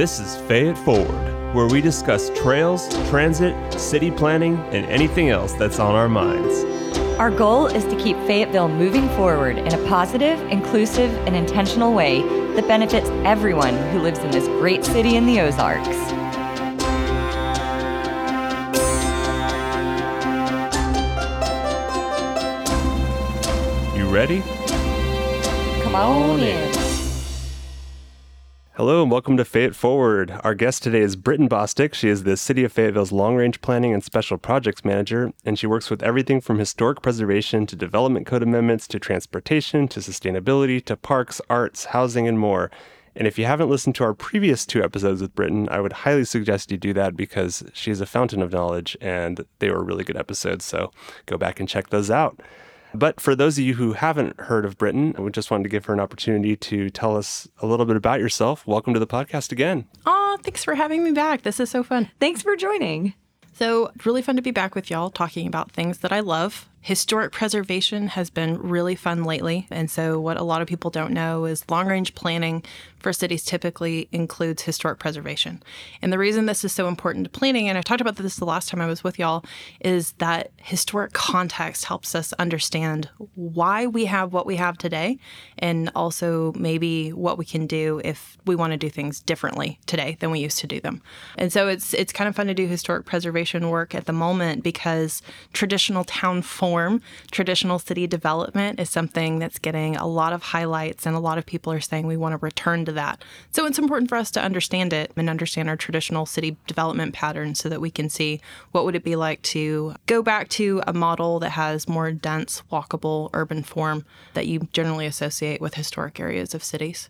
This is Fayette Forward, where we discuss trails, transit, city planning, and anything else that's on our minds. Our goal is to keep Fayetteville moving forward in a positive, inclusive, and intentional way that benefits everyone who lives in this great city in the Ozarks. You ready? Come on in. Hello and welcome to Fayette Forward. Our guest today is Britin Bostick. She is the City of Fayetteville's Long Range Planning and Special Projects Manager, and she works with everything from historic preservation to development code amendments to transportation to sustainability to parks, arts, housing, and more. And if you haven't listened to our previous two episodes with Britin, I would highly suggest you do that because she is a fountain of knowledge and they were really good episodes. So go back and check those out. But for those of you who haven't heard of Britin, we just wanted to give her an opportunity to tell us a little bit about yourself. Welcome to the podcast again. Aw, thanks for having me back. This is so fun. Thanks for joining. So, really fun to be back with y'all talking about things that I love. Historic preservation has been really fun lately. And so, what a lot of people don't know is long range planning for cities typically includes historic preservation. And the reason this is so important to planning, and I talked about this the last time I was with y'all, is that historic context helps us understand why we have what we have today and also maybe what we can do if we want to do things differently today than we used to do them. And so it's it's kind of fun to do historic preservation work at the moment because traditional town form, traditional city development is something that's getting a lot of highlights and a lot of people are saying we want to return to that. So it's important for us to understand it and understand our traditional city development patterns so that we can see what would it be like to go back to a model that has more dense, walkable urban form that you generally associate with historic areas of cities.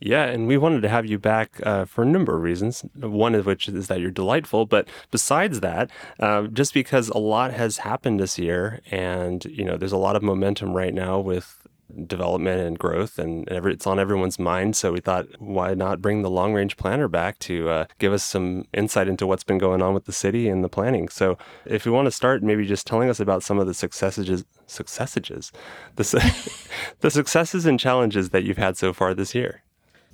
Yeah, and we wanted to have you back uh, for a number of reasons. One of which is that you're delightful, but besides that, uh, just because a lot has happened this year, and you know, there's a lot of momentum right now with development and growth, and every, it's on everyone's mind. So we thought, why not bring the long range planner back to uh, give us some insight into what's been going on with the city and the planning? So if we want to start, maybe just telling us about some of the successes, successes, the, the successes and challenges that you've had so far this year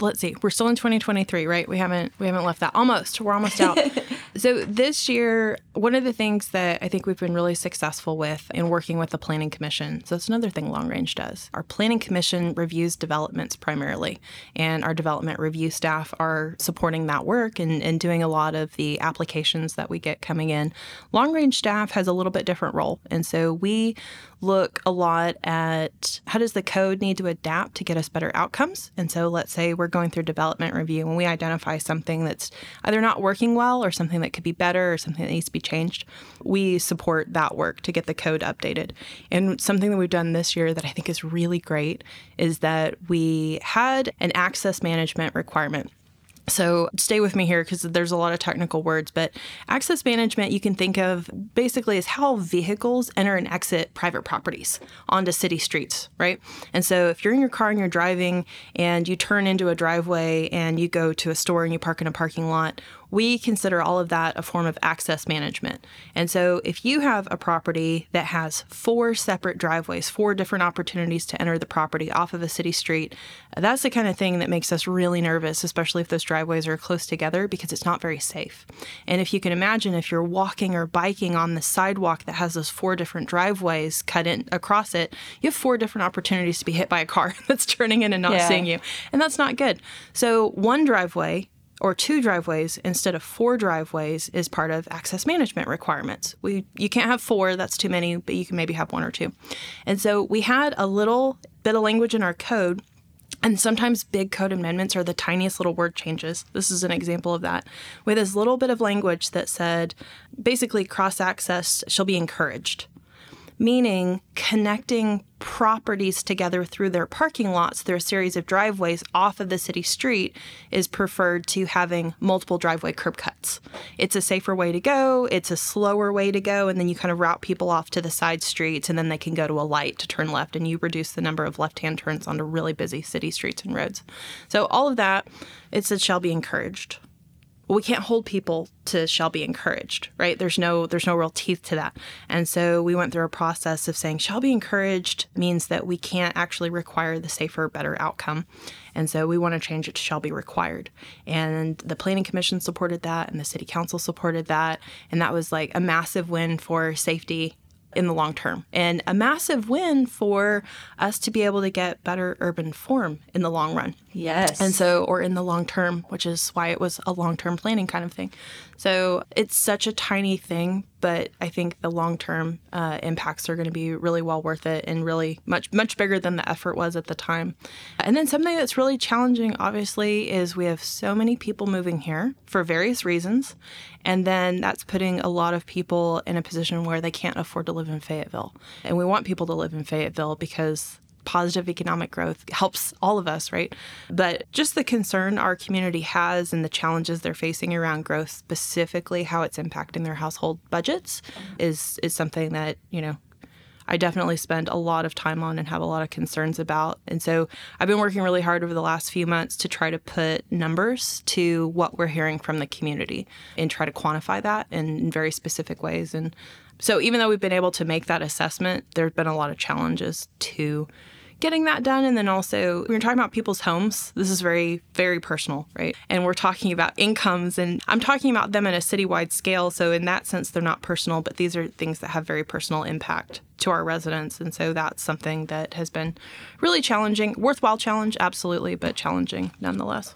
let's see we're still in 2023 right? We haven't we haven't left that. Almost we're almost out. So this year one of the things that i think we've been really successful with in working with the planning commission so that's another thing long range does our planning commission reviews developments primarily. And our development review staff are supporting that work and, and doing a lot of the applications that we get coming in. Long range staff has a little bit different role. And so we look a lot at how does the code need to adapt to get us better outcomes. And so let's say we're going through development review when we identify something that's either not working well or something that could be better or something that needs to be changed. We support that work to get the code updated. And something that we've done this year that I think is really great is that we had an access management requirement so stay with me here because there's a lot of technical words, but access management you can think of basically as how vehicles enter and exit private properties onto city streets, right? And so if you're in your car and you're driving and you turn into a driveway and you go to a store and you park in a parking lot, we consider all of that a form of access management. And so if you have a property that has four separate driveways, four different opportunities to enter the property off of a city street, that's the kind of thing that makes us really nervous, especially if those driveways are close together because it's not very safe. And if you can imagine if you're walking or biking on the sidewalk that has those four different driveways cut in across it, you have four different opportunities to be hit by a car that's turning in and not Yeah. seeing you. And that's not good. So one driveway or two driveways instead of four driveways is part of access management requirements. We you can't have four, that's too many, but you can maybe have one or two. And so we had a little bit of language in our code and sometimes big code amendments are the tiniest little word changes. This is an example of that. With this little bit of language that said basically cross access shall be encouraged meaning connecting properties together through their parking lots through a series of driveways off of the city street is preferred to having multiple driveway curb cuts. It's a safer way to go, it's a slower way to go, and then you kind of route people off to the side streets and then they can go to a light to turn left and you reduce the number of left-hand turns onto really busy city streets and roads. So all of that it said shall be encouraged well, we can't hold people to shall be encouraged, right? There's no there's no real teeth to that. And so we went through a process of saying shall be encouraged means that we can't actually require the safer, better outcome. And so we want to change it to shall be required. And the planning commission supported that and the city council supported that. And that was like a massive win for safety in the long term and a massive win for us to be able to get better urban form in the long run. Yes. And so, or in the long term, which is why it was a long term planning kind of thing. So it's such a tiny thing, but I think the long term uh, impacts are going to be really well worth it and really much, much bigger than the effort was at the time. And then something that's really challenging, obviously, is we have so many people moving here for various reasons. And then that's putting a lot of people in a position where they can't afford to live in Fayetteville. And we want people to live in Fayetteville because positive economic growth helps all of us, right? But just the concern our community has and the challenges they're facing around growth, specifically how it's impacting their household budgets, is is something that, you know, I definitely spend a lot of time on and have a lot of concerns about. And so I've been working really hard over the last few months to try to put numbers to what we're hearing from the community and try to quantify that in very specific ways. And so even though we've been able to make that assessment, there's been a lot of challenges to getting that done. And then also, we are talking about people's homes. This is very, very personal, right? And we're talking about incomes, and I'm talking about them in a citywide scale. So, in that sense, they're not personal, but these are things that have very personal impact to our residents. And so, that's something that has been really challenging, worthwhile challenge, absolutely, but challenging nonetheless.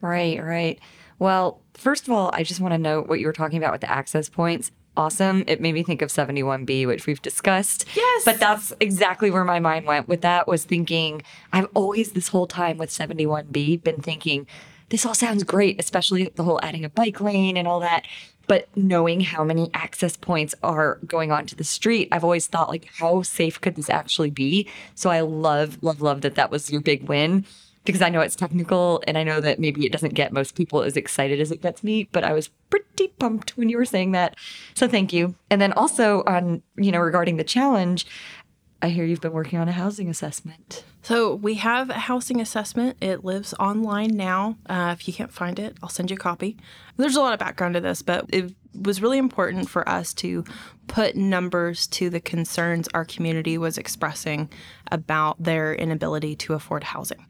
Right, right. Well, first of all, I just want to note what you were talking about with the access points awesome. It made me think of 71B, which we've discussed. Yes. But that's exactly where my mind went with that was thinking, I've always this whole time with 71B been thinking, this all sounds great, especially the whole adding a bike lane and all that. But knowing how many access points are going onto the street, I've always thought, like, how safe could this actually be? So I love, love, love that that was your big win because I know it's technical and I know that maybe it doesn't get most people as excited as it gets me, but I was pretty pumped when you were saying that. So thank you. And then also on, you know, regarding the challenge, I hear you've been working on a housing assessment. So we have a housing assessment. It lives online now. Uh, if you can't find it, I'll send you a copy. There's a lot of background to this, but it was really important for us to put numbers to the concerns our community was expressing about their inability to afford housing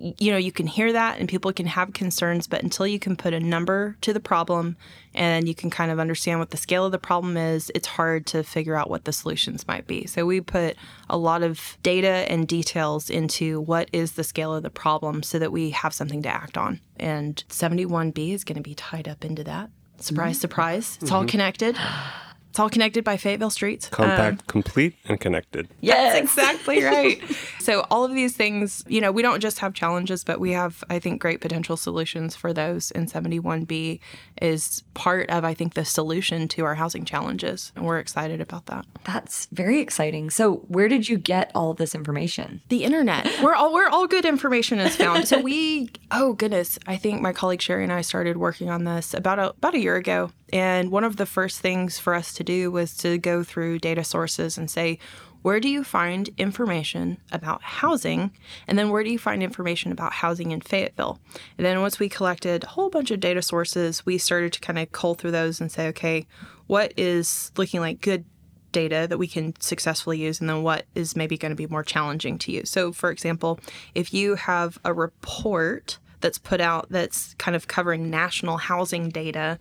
you know, you can hear that and people can have concerns, but until you can put a number to the problem and you can kind of understand what the scale of the problem is, it's hard to figure out what the solutions might be. So we put a lot of data and details into what is the scale of the problem so that we have something to act on. And 71B is going to be tied up into that. Surprise, mm-hmm. surprise. It's mm-hmm. all connected. It's all connected by Fayetteville streets. Compact, um, complete, and connected. Yes, exactly right. so all of these things, you know, we don't just have challenges, but we have, I think, great potential solutions for those. And 71B is part of, I think, the solution to our housing challenges, and we're excited about that. That's very exciting. So where did you get all of this information? The internet. Where all where all good information is found. so we, oh goodness, I think my colleague Sherry and I started working on this about a about a year ago and one of the first things for us to do was to go through data sources and say, where do you find information about housing? And then where do you find information about housing in Fayetteville? And then once we collected a whole bunch of data sources, we started to kind of cull through those and say, okay, what is looking like good data that we can successfully use and then what is maybe going to be more challenging to use. So, for example, if you have a report that's put out that's kind of covering national housing data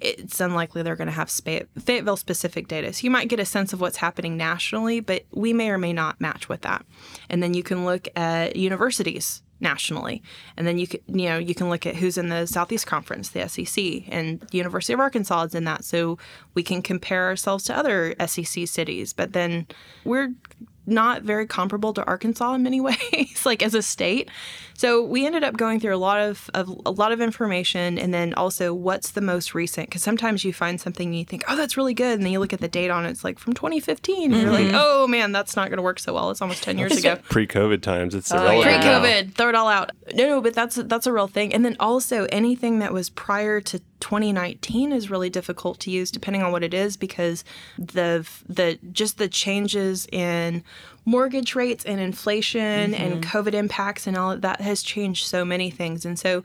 it's unlikely they're going to have Fayetteville specific data. So you might get a sense of what's happening nationally, but we may or may not match with that. And then you can look at universities nationally. And then you can, you know, you can look at who's in the Southeast Conference, the SEC, and the University of Arkansas is in that. So we can compare ourselves to other SEC cities. But then we're not very comparable to Arkansas in many ways, like as a state. So we ended up going through a lot of, of a lot of information, and then also what's the most recent? Because sometimes you find something and you think, oh, that's really good, and then you look at the date on it, it's like from 2015, and mm-hmm. you're like, mm-hmm. oh man, that's not going to work so well. It's almost 10 years ago. Pre-COVID times, it's oh, irrelevant. Pre-COVID, throw it all out. No, no, but that's that's a real thing. And then also anything that was prior to 2019 is really difficult to use depending on what it is because the the just the changes in mortgage rates and inflation mm-hmm. and covid impacts and all of that has changed so many things and so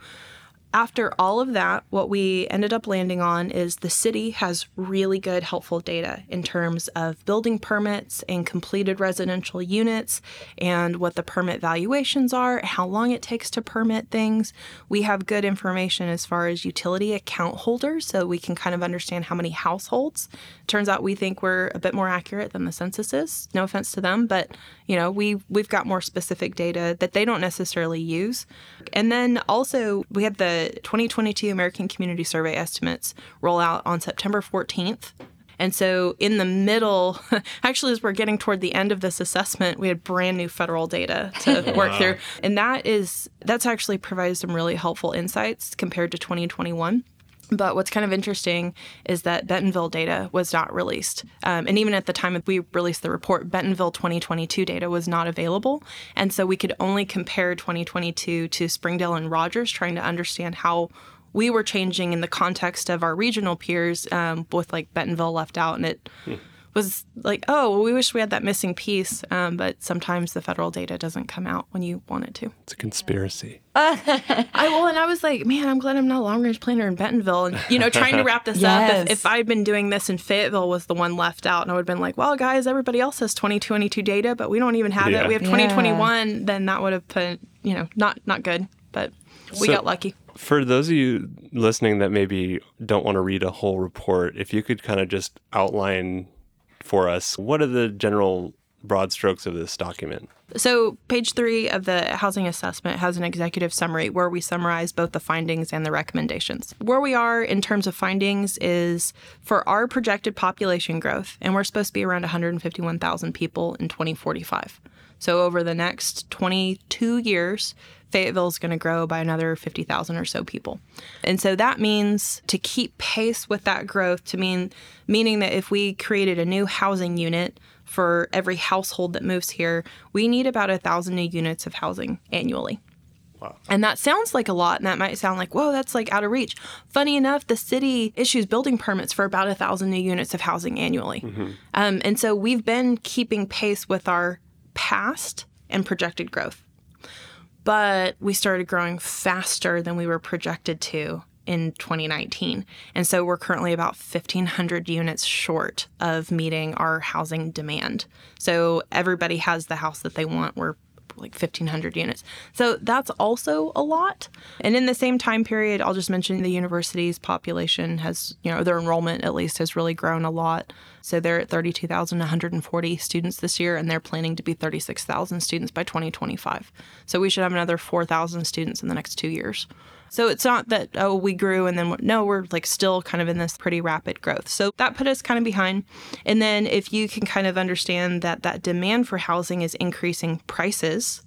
after all of that, what we ended up landing on is the city has really good, helpful data in terms of building permits and completed residential units and what the permit valuations are, how long it takes to permit things. We have good information as far as utility account holders, so we can kind of understand how many households. Turns out we think we're a bit more accurate than the census is. No offense to them, but you know, we we've got more specific data that they don't necessarily use. And then also we had the 2022 American Community Survey estimates roll out on September 14th. And so, in the middle, actually, as we're getting toward the end of this assessment, we had brand new federal data to work through. And that is, that's actually provided some really helpful insights compared to 2021. But what's kind of interesting is that Bentonville data was not released. Um, and even at the time we released the report, Bentonville 2022 data was not available. And so we could only compare 2022 to Springdale and Rogers, trying to understand how we were changing in the context of our regional peers, um, with like Bentonville left out. And it, hmm was like, oh, well, we wish we had that missing piece. Um, but sometimes the federal data doesn't come out when you want it to. It's a conspiracy. I well, and I was like, man, I'm glad I'm not a long range planner in Bentonville, and you know, trying to wrap this yes. up. If, if I'd been doing this and Fayetteville was the one left out, and I would have been like, well, guys, everybody else has 2022 data, but we don't even have yeah. it. We have 2021. Yeah. Then that would have put, you know, not not good. But we so, got lucky for those of you listening that maybe don't want to read a whole report, if you could kind of just outline for us. What are the general broad strokes of this document? So, page three of the housing assessment has an executive summary where we summarize both the findings and the recommendations. Where we are in terms of findings is for our projected population growth, and we're supposed to be around 151,000 people in 2045. So, over the next 22 years, Fayetteville is going to grow by another 50,000 or so people. And so that means to keep pace with that growth to mean meaning that if we created a new housing unit for every household that moves here, we need about a thousand new units of housing annually. Wow. And that sounds like a lot, and that might sound like, whoa, that's like out of reach. Funny enough, the city issues building permits for about a thousand new units of housing annually. Mm-hmm. Um, and so we've been keeping pace with our past and projected growth but we started growing faster than we were projected to in 2019. And so we're currently about 1,500 units short of meeting our housing demand. So everybody has the house that they want. We're like 1,500 units. So that's also a lot. And in the same time period, I'll just mention the university's population has, you know, their enrollment at least has really grown a lot. So they're at 32,140 students this year, and they're planning to be 36,000 students by 2025. So we should have another 4,000 students in the next two years. So it's not that, oh, we grew and then, no, we're like still kind of in this pretty rapid growth. So that put us kind of behind. And then if you can kind of understand that that demand for housing is increasing prices,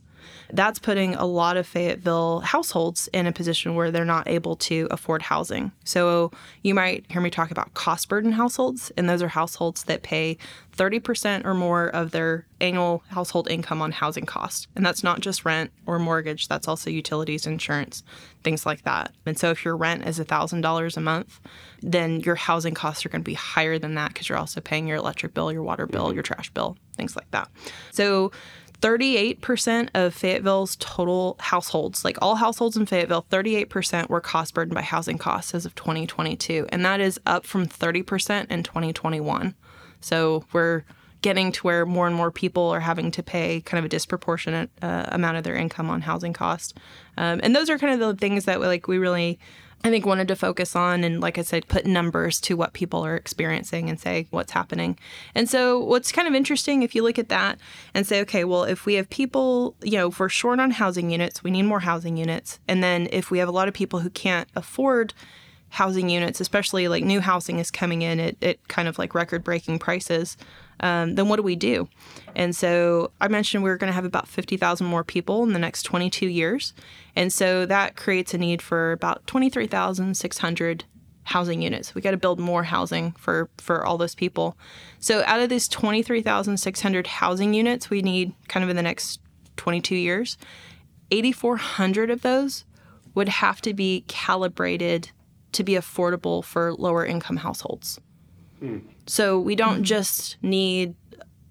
that's putting a lot of Fayetteville households in a position where they're not able to afford housing. So you might hear me talk about cost burden households, and those are households that pay 30% or more of their annual household income on housing costs. And that's not just rent or mortgage, that's also utilities, insurance, things like that. And so if your rent is $1,000 a month, then your housing costs are going to be higher than that because you're also paying your electric bill, your water bill, your trash bill, things like that. So 38% of Fayetteville's total households, like all households in Fayetteville, 38% were cost burdened by housing costs as of 2022. And that is up from 30% in 2021. So we're getting to where more and more people are having to pay kind of a disproportionate uh, amount of their income on housing costs. Um, and those are kind of the things that we, like we really I think wanted to focus on and like I said put numbers to what people are experiencing and say what's happening. And so what's kind of interesting if you look at that and say okay, well if we have people, you know, if we're short on housing units, we need more housing units. And then if we have a lot of people who can't afford housing units, especially like new housing is coming in at, at kind of like record breaking prices, um, then what do we do? And so I mentioned we are going to have about 50,000 more people in the next 22 years. And so that creates a need for about 23,600 housing units. We got to build more housing for for all those people. So out of these 23,600 housing units we need kind of in the next 22 years, 8,400 of those would have to be calibrated to be affordable for lower income households. So we don't just need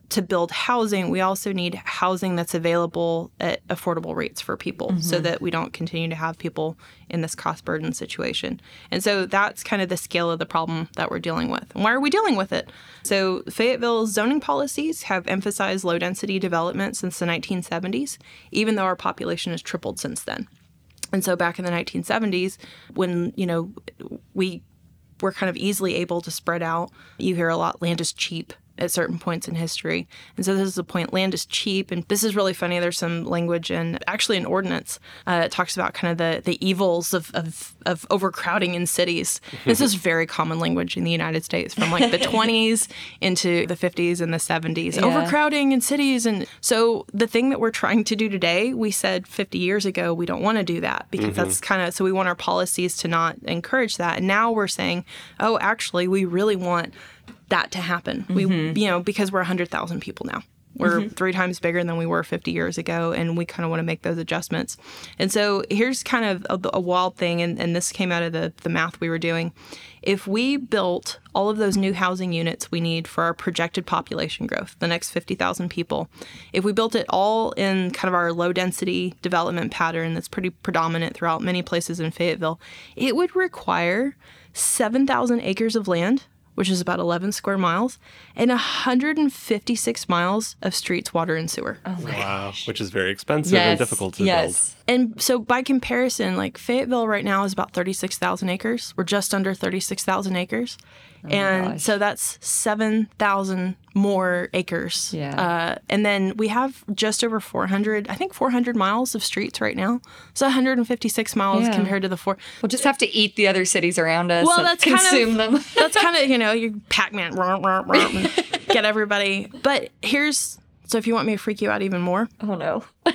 to build housing, we also need housing that's available at affordable rates for people mm-hmm. so that we don't continue to have people in this cost burden situation. And so that's kind of the scale of the problem that we're dealing with. And why are we dealing with it? So Fayetteville's zoning policies have emphasized low density development since the 1970s, even though our population has tripled since then. And so back in the 1970s, when, you know, we were kind of easily able to spread out, you hear a lot land is cheap at certain points in history. And so this is the point land is cheap. And this is really funny. There's some language and actually an ordinance uh, it talks about kind of the, the evils of, of, of overcrowding in cities. This is very common language in the United States from like the 20s into the 50s and the 70s. Yeah. Overcrowding in cities. And so the thing that we're trying to do today, we said 50 years ago, we don't want to do that because mm-hmm. that's kind of, so we want our policies to not encourage that. And now we're saying, oh, actually, we really want that to happen. Mm-hmm. We, you know, because we're 100,000 people now. We're mm-hmm. three times bigger than we were 50 years ago, and we kind of want to make those adjustments. And so here's kind of a, a wild thing, and, and this came out of the, the math we were doing. If we built all of those new housing units we need for our projected population growth, the next 50,000 people, if we built it all in kind of our low density development pattern that's pretty predominant throughout many places in Fayetteville, it would require 7,000 acres of land which is about 11 square miles, and 156 miles of streets, water, and sewer. Oh my wow, gosh. which is very expensive yes. and difficult to yes. build. And so, by comparison, like Fayetteville right now is about 36,000 acres. We're just under 36,000 acres. Oh and so that's 7,000 more acres. Yeah. Uh, and then we have just over 400, I think 400 miles of streets right now. So 156 miles yeah. compared to the four. We'll just have to eat the other cities around us. Well, that's consume kind of, them. that's kind of, you know, you Pac Man, get everybody. But here's so if you want me to freak you out even more. Oh, no.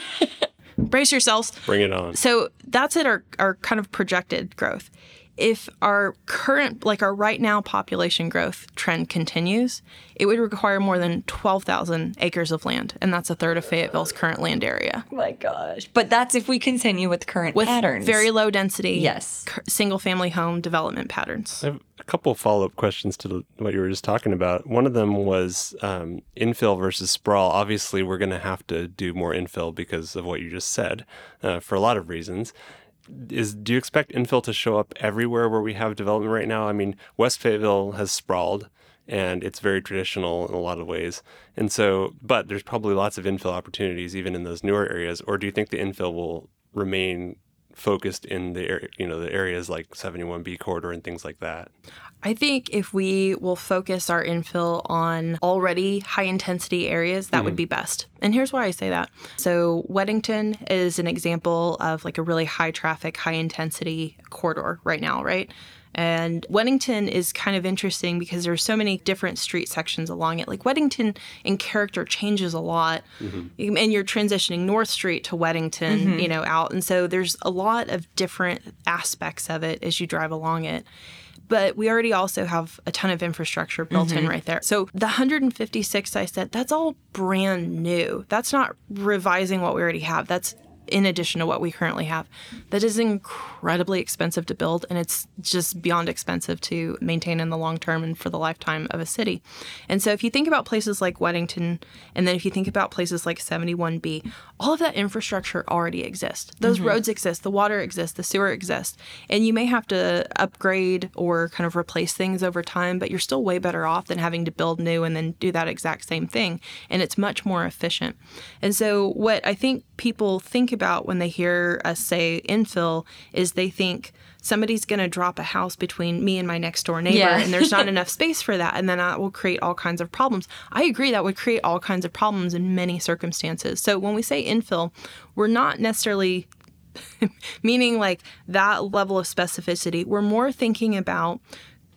brace yourselves. Bring it on. So that's at our, our kind of projected growth if our current, like our right now population growth trend continues, it would require more than 12,000 acres of land. And that's a third of Fayetteville's current land area. Oh my gosh. But that's if we continue with current with patterns. Very low density, yes. single family home development patterns. I have a couple follow up questions to what you were just talking about. One of them was um, infill versus sprawl. Obviously, we're going to have to do more infill because of what you just said uh, for a lot of reasons is do you expect infill to show up everywhere where we have development right now? I mean, West Fayetteville has sprawled and it's very traditional in a lot of ways. And so, but there's probably lots of infill opportunities even in those newer areas. Or do you think the infill will remain focused in the you know, the areas like 71B corridor and things like that? I think if we will focus our infill on already high intensity areas, that mm-hmm. would be best. And here's why I say that. So, Weddington is an example of like a really high traffic, high intensity corridor right now, right? And Weddington is kind of interesting because there's so many different street sections along it. Like Weddington in character changes a lot. Mm-hmm. And you're transitioning North Street to Weddington, mm-hmm. you know, out. And so there's a lot of different aspects of it as you drive along it but we already also have a ton of infrastructure built mm-hmm. in right there. So the 156 I said, that's all brand new. That's not revising what we already have. That's in addition to what we currently have. That is incredibly expensive to build, and it's just beyond expensive to maintain in the long term and for the lifetime of a city. And so, if you think about places like Weddington, and then if you think about places like 71B, all of that infrastructure already exists. Those mm-hmm. roads exist, the water exists, the sewer exists, and you may have to upgrade or kind of replace things over time, but you're still way better off than having to build new and then do that exact same thing. And it's much more efficient. And so, what I think people think about when they hear us say infill is they think somebody's going to drop a house between me and my next door neighbor yeah. and there's not enough space for that and then that will create all kinds of problems. I agree that would create all kinds of problems in many circumstances. So when we say infill we're not necessarily meaning like that level of specificity. We're more thinking about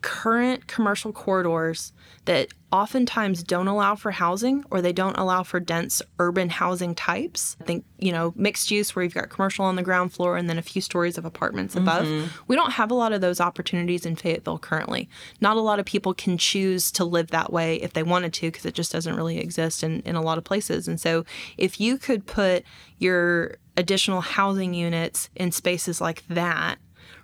current commercial corridors that oftentimes don't allow for housing or they don't allow for dense urban housing types. I think, you know, mixed use where you've got commercial on the ground floor and then a few stories of apartments above. Mm-hmm. We don't have a lot of those opportunities in Fayetteville currently. Not a lot of people can choose to live that way if they wanted to because it just doesn't really exist in, in a lot of places. And so if you could put your additional housing units in spaces like that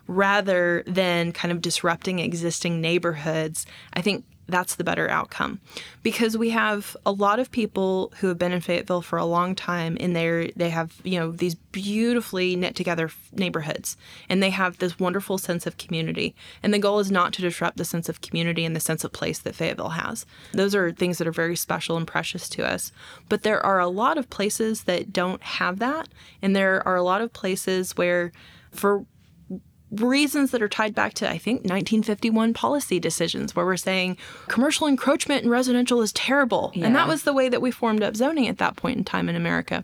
rather than kind of disrupting existing neighborhoods, I think that's the better outcome. Because we have a lot of people who have been in Fayetteville for a long time and they they have you know these beautifully knit together neighborhoods and they have this wonderful sense of community. And the goal is not to disrupt the sense of community and the sense of place that Fayetteville has. Those are things that are very special and precious to us. But there are a lot of places that don't have that and there are a lot of places where for reasons that are tied back to, I think, 1951 policy decisions where we're saying commercial encroachment in residential is terrible. Yeah. And that was the way that we formed up zoning at that point in time in America.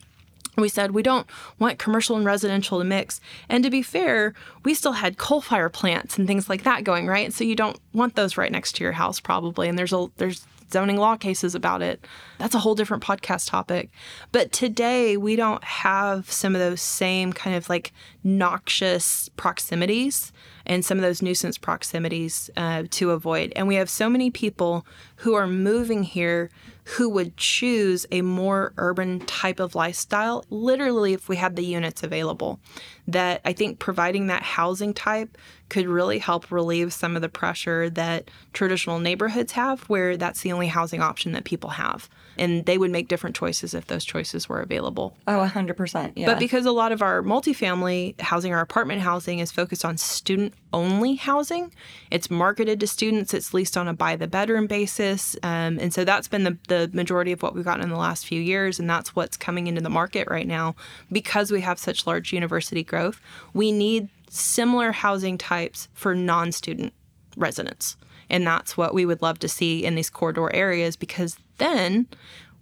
We said we don't want commercial and residential to mix. And to be fair, we still had coal fire plants and things like that going, right? So you don't want those right next to your house probably. And there's a there's zoning law cases about it. That's a whole different podcast topic. But today, we don't have some of those same kind of like noxious proximities and some of those nuisance proximities uh, to avoid. And we have so many people who are moving here who would choose a more urban type of lifestyle, literally, if we had the units available. That I think providing that housing type could really help relieve some of the pressure that traditional neighborhoods have, where that's the only housing option that people have. And they would make different choices if those choices were available. Oh, 100%. Yeah. But because a lot of our multifamily housing, our apartment housing is focused on student only housing, it's marketed to students, it's leased on a by the bedroom basis. Um, and so that's been the, the majority of what we've gotten in the last few years. And that's what's coming into the market right now because we have such large university growth. We need similar housing types for non student residents. And that's what we would love to see in these corridor areas because then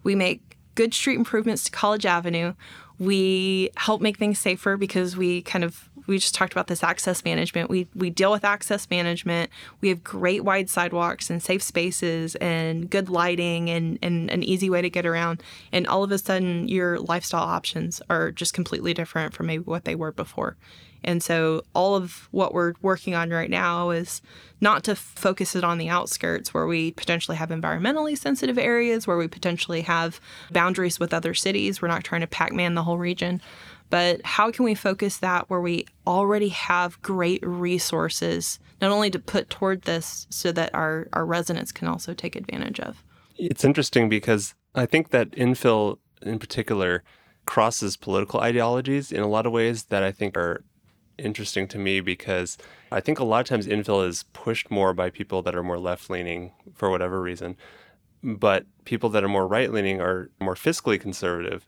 we make good street improvements to College Avenue. We help make things safer because we kind of we just talked about this access management. We we deal with access management. We have great wide sidewalks and safe spaces and good lighting and, and an easy way to get around. And all of a sudden your lifestyle options are just completely different from maybe what they were before. And so all of what we're working on right now is not to focus it on the outskirts where we potentially have environmentally sensitive areas, where we potentially have boundaries with other cities. We're not trying to Pac Man the whole region. But how can we focus that where we already have great resources, not only to put toward this so that our, our residents can also take advantage of? It's interesting because I think that infill in particular crosses political ideologies in a lot of ways that I think are interesting to me because I think a lot of times infill is pushed more by people that are more left leaning for whatever reason. But people that are more right leaning are more fiscally conservative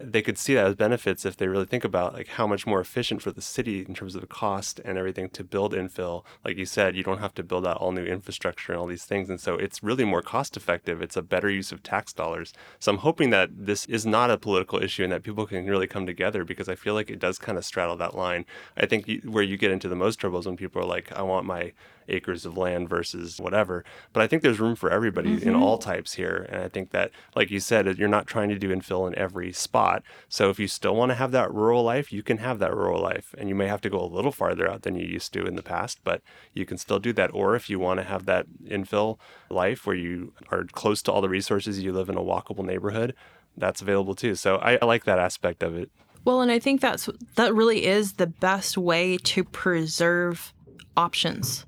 they could see that as benefits if they really think about like how much more efficient for the city in terms of the cost and everything to build infill. Like you said, you don't have to build out all new infrastructure and all these things, and so it's really more cost effective. It's a better use of tax dollars. So I'm hoping that this is not a political issue and that people can really come together because I feel like it does kind of straddle that line. I think you, where you get into the most trouble is when people are like, I want my acres of land versus whatever. But I think there's room for everybody mm-hmm. in all types here. And I think that, like you said, you're not trying to do infill in every spot. So if you still want to have that rural life, you can have that rural life. And you may have to go a little farther out than you used to in the past, but you can still do that. Or if you want to have that infill life where you are close to all the resources, you live in a walkable neighborhood, that's available too. So I, I like that aspect of it. Well, and I think that's that really is the best way to preserve options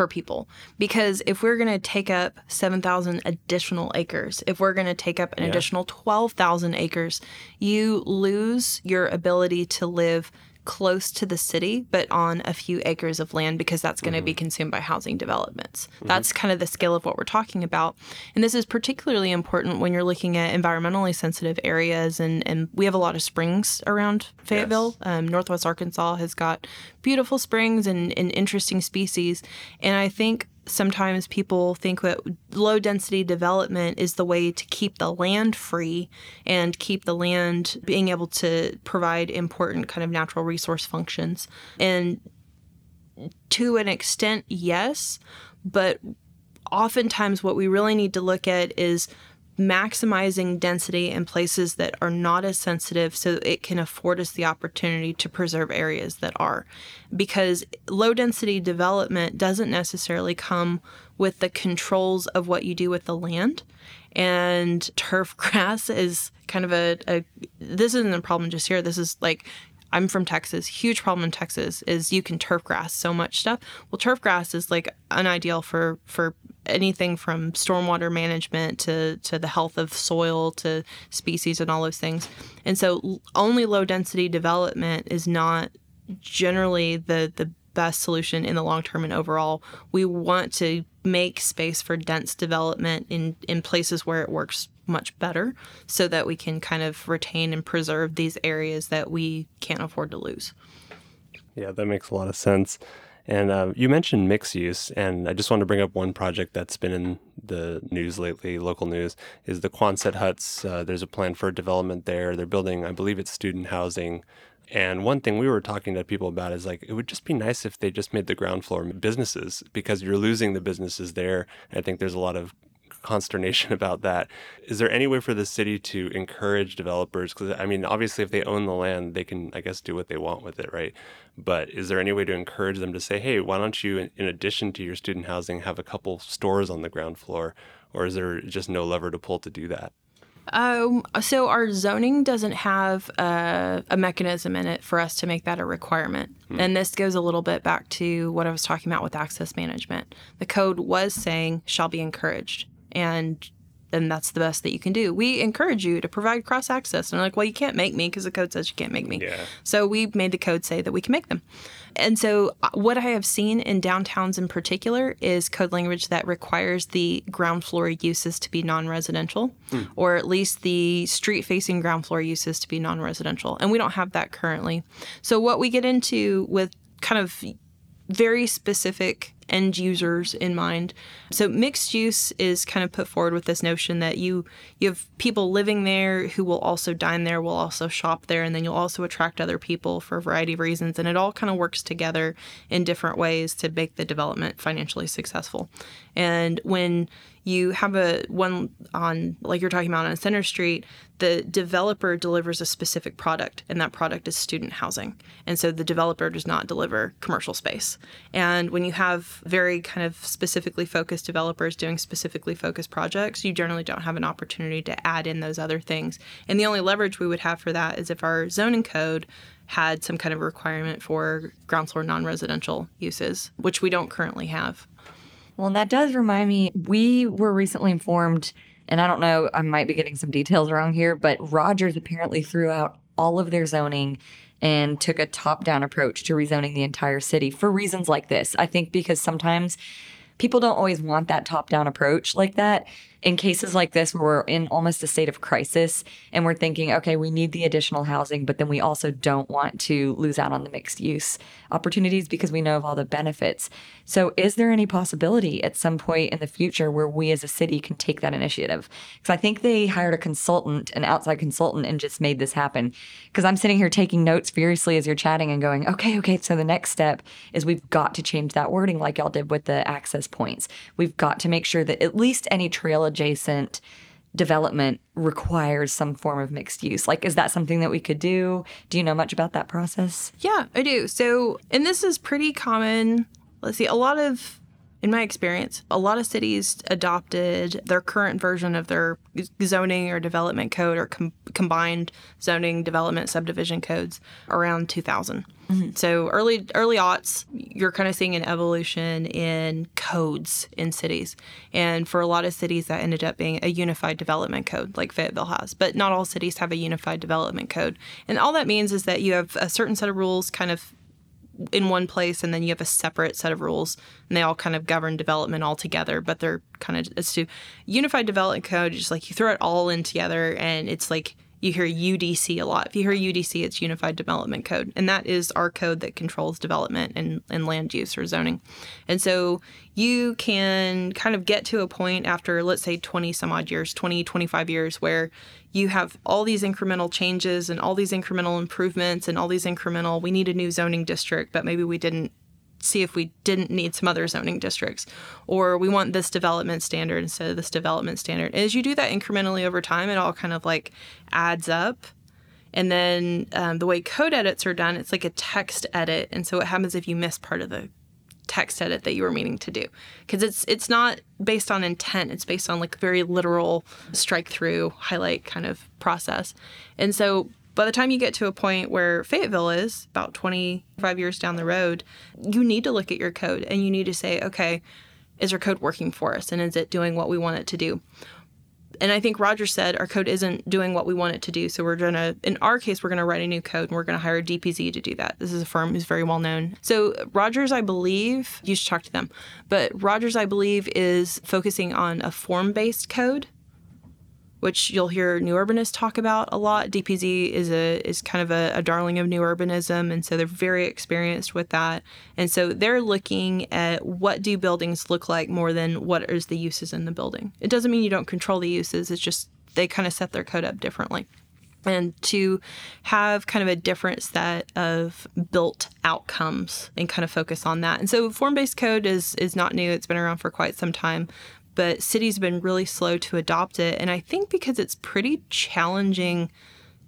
for people because if we're going to take up 7,000 additional acres, if we're going to take up an yeah. additional 12,000 acres, you lose your ability to live close to the city, but on a few acres of land because that's going to mm-hmm. be consumed by housing developments. Mm-hmm. That's kind of the scale of what we're talking about. And this is particularly important when you're looking at environmentally sensitive areas. And, and we have a lot of springs around Fayetteville. Yes. Um, Northwest Arkansas has got beautiful springs and, and interesting species. And I think sometimes people think that low density development is the way to keep the land free and keep the land being able to provide important kind of natural resource functions. And to an extent, yes, but oftentimes what we really need to look at is maximizing density in places that are not as sensitive so it can afford us the opportunity to preserve areas that are. Because low density development doesn't necessarily come with the controls of what you do with the land. And turf grass is kind of a, a this isn't a problem just here. This is like I'm from Texas. Huge problem in Texas is you can turf grass so much stuff. Well, turf grass is like unideal for for anything from stormwater management to to the health of soil to species and all those things. And so only low density development is not generally the the best solution in the long term and overall. We want to make space for dense development in in places where it works much better so that we can kind of retain and preserve these areas that we can't afford to lose. Yeah, that makes a lot of sense. And uh, you mentioned mixed use, and I just want to bring up one project that's been in the news lately, local news, is the Quonset huts. Uh, there's a plan for development there. They're building, I believe it's student housing. And one thing we were talking to people about is like, it would just be nice if they just made the ground floor businesses because you're losing the businesses there. I think there's a lot of consternation about that. Is there any way for the city to encourage developers? Because I mean, obviously, if they own the land, they can, I guess, do what they want with it, right? But is there any way to encourage them to say, hey, why don't you, in addition to your student housing, have a couple stores on the ground floor? Or is there just no lever to pull to do that? Um, so our zoning doesn't have a, a, mechanism in it for us to make that a requirement. Hmm. And this goes a little bit back to what I was talking about with access management. The code was saying shall be encouraged and then that's the best that you can do. We encourage you to provide cross access. And they're like, well, you can't make me because the code says you can't make me. Yeah. So we made the code say that we can make them. And so uh, what I have seen in downtowns in particular is code language that requires the ground floor uses to be non-residential, hmm. or at least the street-facing ground floor uses to be non-residential. And we don't have that currently. So what we get into with kind of very specific end users in mind. So mixed use is kind of put forward with this notion that you you have people living there who will also dine there, will also shop there, and then you'll also attract other people for a variety of reasons, and it all kind of works together in different ways to make the development financially successful. And when you have a one on like you're talking about on Center Street, the developer delivers a specific product, and that product is student housing. And so the developer does not deliver commercial space. And when you have very kind of specifically focused developers doing specifically focused projects, you generally don't have an opportunity to add in those other things. And the only leverage we would have for that is if our zoning code had some kind of requirement for ground floor non residential uses, which we don't currently have. Well, and that does remind me, we were recently informed, and I don't know, I might be getting some details wrong here, but Rogers apparently threw out all of their zoning and took a top down approach to rezoning the entire city for reasons like this. I think because sometimes people don't always want that top down approach like that in cases like this where we're in almost a state of crisis and we're thinking, okay, we need the additional housing, but then we also don't want to lose out on the mixed use opportunities because we know of all the benefits. So, is there any possibility at some point in the future where we as a city can take that initiative? Because I think they hired a consultant, an outside consultant, and just made this happen. Because I'm sitting here taking notes furiously as you're chatting and going, okay, okay, so the next step is we've got to change that wording like y'all did with the access points. We've got to make sure that at least any trail adjacent development requires some form of mixed use. Like, is that something that we could do? Do you know much about that process? Yeah, I do. So, and this is pretty common. Let's see, a lot of in my experience, a lot of cities adopted their current version of their zoning or development code or com- combined zoning development subdivision codes around 2000. Mm-hmm. So early early aughts, you're kind of seeing an evolution in codes in cities, and for a lot of cities, that ended up being a unified development code, like Fayetteville has. But not all cities have a unified development code, and all that means is that you have a certain set of rules, kind of in one place and then you have a separate set of rules and they all kind of govern development all together but they're kind of it's to unified development code just like you throw it all in together and it's like you hear UDC a lot. If you hear UDC, it's Unified Development Code, and that is our code that controls development and, and land use or zoning. And so you can kind of get to a point after, let's say, 20 some odd years, 20, 25 years, where you have all these incremental changes and all these incremental improvements and all these incremental, we need a new zoning district, but maybe we didn't see if we didn't need some other zoning districts or we want this development standard instead of this development standard. And as you do that incrementally over time, it all kind of like adds up. And then um, the way code edits are done, it's like a text edit. And so what happens if you miss part of the text edit that you were meaning to do? Because it's it's not based on intent. It's based on like very literal strike through highlight kind of process. And so by the time you get to a point where Fayetteville is, about 25 years down the road, you need to look at your code and you need to say, okay, is our code working for us and is it doing what we want it to do? And I think Rogers said our code isn't doing what we want it to do. So we're going to, in our case, we're going to write a new code and we're going to hire DPZ to do that. This is a firm who's very well known. So Rogers, I believe, you should talk to them, but Rogers, I believe, is focusing on a form based code which you'll hear new urbanists talk about a lot. DPZ is a is kind of a, a, darling of new urbanism, and so they're very experienced with that. And so they're looking at what do buildings look like more than what is the uses in the building. It doesn't mean you don't control the uses. It's just they kind of set their code up differently. And to have kind of a different set of built outcomes and kind of focus on that. And so form based code is is not new. It's been around for quite some time but cities have been really slow to adopt it. And I think because it's pretty challenging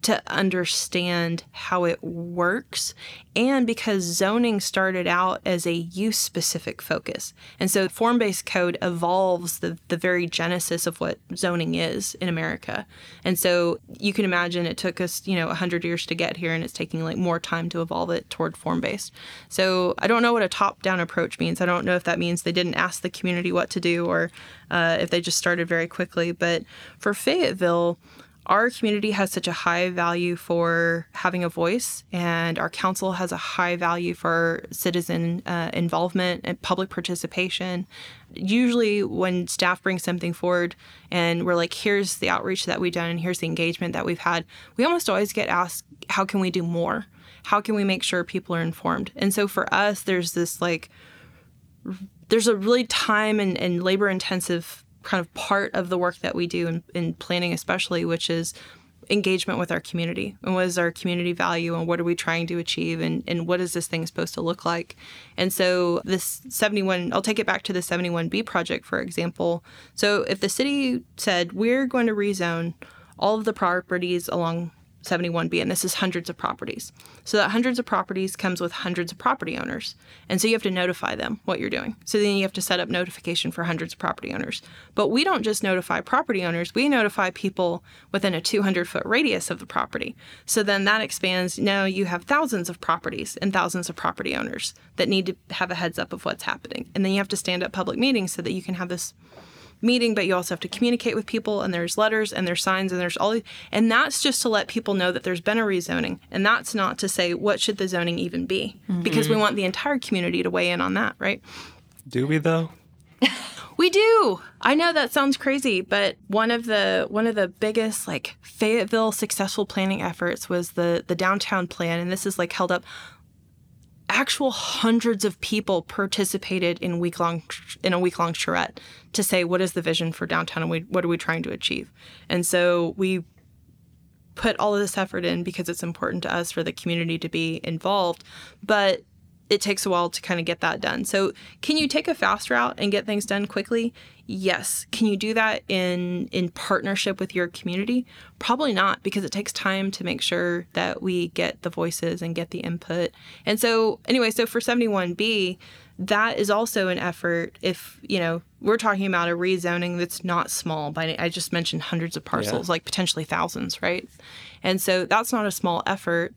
to understand how it works and because zoning started out as a use specific focus. And so form based code evolves the, the very genesis of what zoning is in America. And so you can imagine it took us, you know, 100 years to get here and it's taking like more time to evolve it toward form based. So I don't know what a top down approach means. I don't know if that means they didn't ask the community what to do or uh, if they just started very quickly. But for Fayetteville, our community has such a high value for having a voice, and our council has a high value for citizen uh, involvement and public participation. Usually, when staff brings something forward and we're like, here's the outreach that we've done and here's the engagement that we've had, we almost always get asked, how can we do more? How can we make sure people are informed? And so for us, there's this like, there's a really time and, and labor intensive kind of part of the work that we do in, in planning, especially, which is engagement with our community and what is our community value and what are we trying to achieve and, and what is this thing supposed to look like. And so this 71 i'll take it back to the 71b project for example. So if the city said we're going to rezone all of the properties along 71B, and this is hundreds of properties. So that hundreds of properties comes with hundreds of property owners. And so you have to notify them what you're doing. So then you have to set up notification for hundreds of property owners. But we don't just notify property owners, we notify people within a 200 foot radius of the property. So then that expands. Now you have thousands of properties and thousands of property owners that need to have a heads up of what's happening. And then you have to stand up public meetings so that you can have this meeting, but you also have to communicate with people, and there's letters and there's signs and there's all, These, and that's just to let people know that there's been a rezoning, and that's not to say what should the zoning even be, mm-hmm. because we want the entire community to weigh in on that, right? Do we though? We do. I know that sounds crazy, but one of the one of the biggest like Fayetteville successful planning efforts was the the downtown plan and this is like held up actual hundreds of people participated in week long in a week long charrette to say what is the vision for downtown and we, what are we trying to achieve. And so we put all of this effort in because it's important to us for the community to be involved, but it takes a while to kind of get that done. So, can you take a fast route and get things done quickly? Yes. Can you do that in in partnership with your community? Probably not because it takes time to make sure that we get the voices and get the input. And so, anyway, so for 71B, that is also an effort if, you know, we're talking about a rezoning that's not small by I just mentioned hundreds of parcels, yeah. like potentially thousands, right? And so that's not a small effort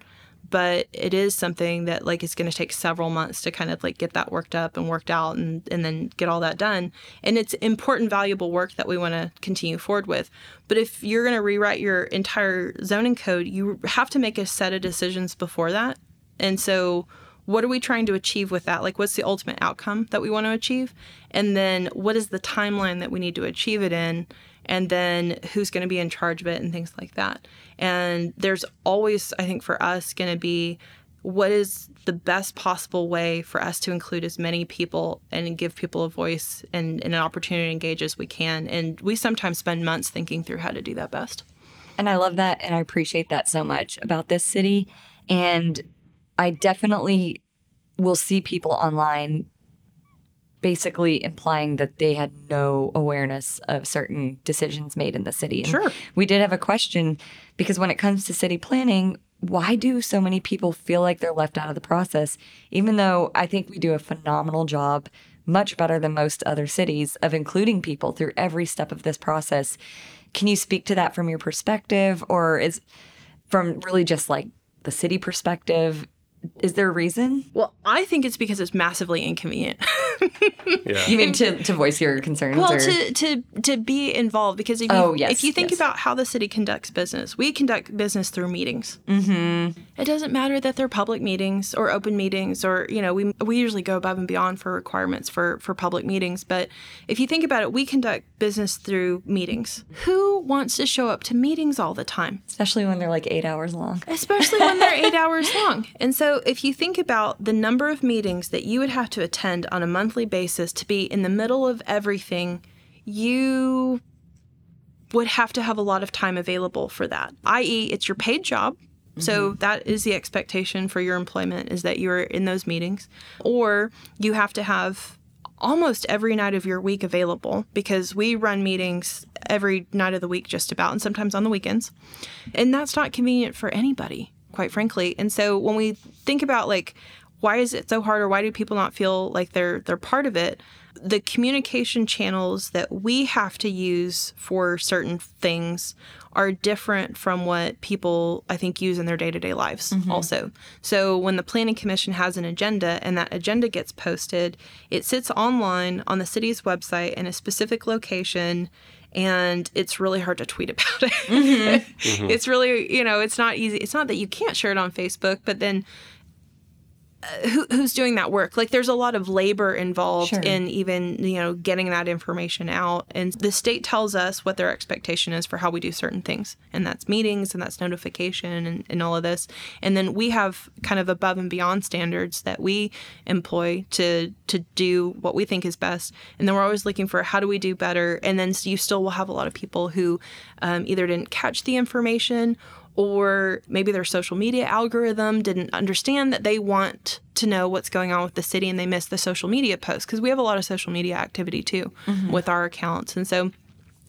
but it is something that like is going to take several months to kind of like get that worked up and worked out and, and then get all that done. And it's important valuable work that we want to continue forward with. But if you're going to rewrite your entire zoning code you have to make a set of decisions before that. And so what are we trying to achieve with that? Like what's the ultimate outcome that we want to achieve? And then what is the timeline that we need to achieve it in and then who's going to be in charge of it and things like that. And there's always, I think, for us, going to be what is the best possible way for us to include as many people and give people a voice and, and, an opportunity to engage as we can. And we sometimes spend months thinking through how to do that best. And I love that. And I appreciate that so much about this city. And I definitely will see people online basically implying that they had no awareness of certain decisions made in the city. And sure. We did have a question because when it comes to city planning, why do so many people feel like they're left out of the process? Even though I think we do a phenomenal job, much better than most other cities, of including people through every step of this process. Can you speak to that from your perspective, or is from really just like the city perspective? Is there a reason? Well, I think it's because it's massively inconvenient. Yeah. You mean to, to voice your concerns? well, or? to, to to be involved because if you, Oh, yes, if you think yes. about how the city conducts business, we conduct business through meetings. Mm-hmm. It doesn't matter that they're public meetings or open meetings, or you know, we we usually go above and beyond for requirements for for public meetings. But if you think about it, we conduct business through meetings. Who wants to show up to meetings all the time? Especially when they're like eight hours long. especially when they're eight hours long. And so, if you think about the number of meetings that you would have to attend on a monthly basis to be in the middle of everything, you would have to have a lot of time available for that, i.e., it's your paid job. So mm-hmm. that is the expectation for your employment is that you're in those meetings or you have to have almost every night of your week available because we run meetings every night of the week just about and sometimes on the weekends. And that's not convenient for anybody, quite frankly. And so when we think about like why is it so hard or why do people not feel like they're they're part of it? The communication channels that we have to use for certain things are different from what people I think use in their day-to-day lives mm-hmm. also. So when the planning commission has an agenda and that agenda gets posted, it sits online on the city's website in a specific location and it's really hard to tweet about it. Mm-hmm. It's really, you know, it's not easy. It's not that you can't share it on Facebook, but then who, who's doing that work? Like, there's a lot of labor involved Sure. in even, you know, getting that information out. And the state tells us what their expectation is for how we do certain things. And that's meetings and that's notification and, and all of this. And then we have kind of above and beyond standards that we employ to to do what we think is best. And then we're always looking for how do we do better. And then you still will have a lot of people who um, either didn't catch the information or maybe their social media algorithm didn't understand that they want to know what's going on with the city and they missed the social media posts because we have a lot of social media activity too mm-hmm. with our accounts. And so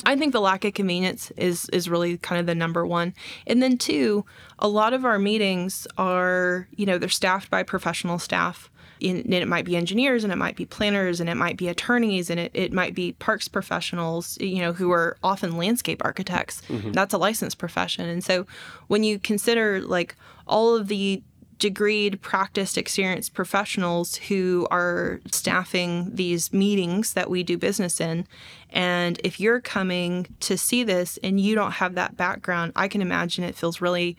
I think the lack of convenience is is really kind of the number one. And then two, a lot of our meetings are, you know, they're staffed by professional staff. And it might be engineers and it might be planners and it might be attorneys and it, it might be parks professionals, you know, who are often landscape architects. Mm-hmm. That's a licensed profession. And so when you consider like all of the degreed, practiced, experienced professionals who are staffing these meetings that we do business in. And if you're coming to see this and you don't have that background, I can imagine it feels really,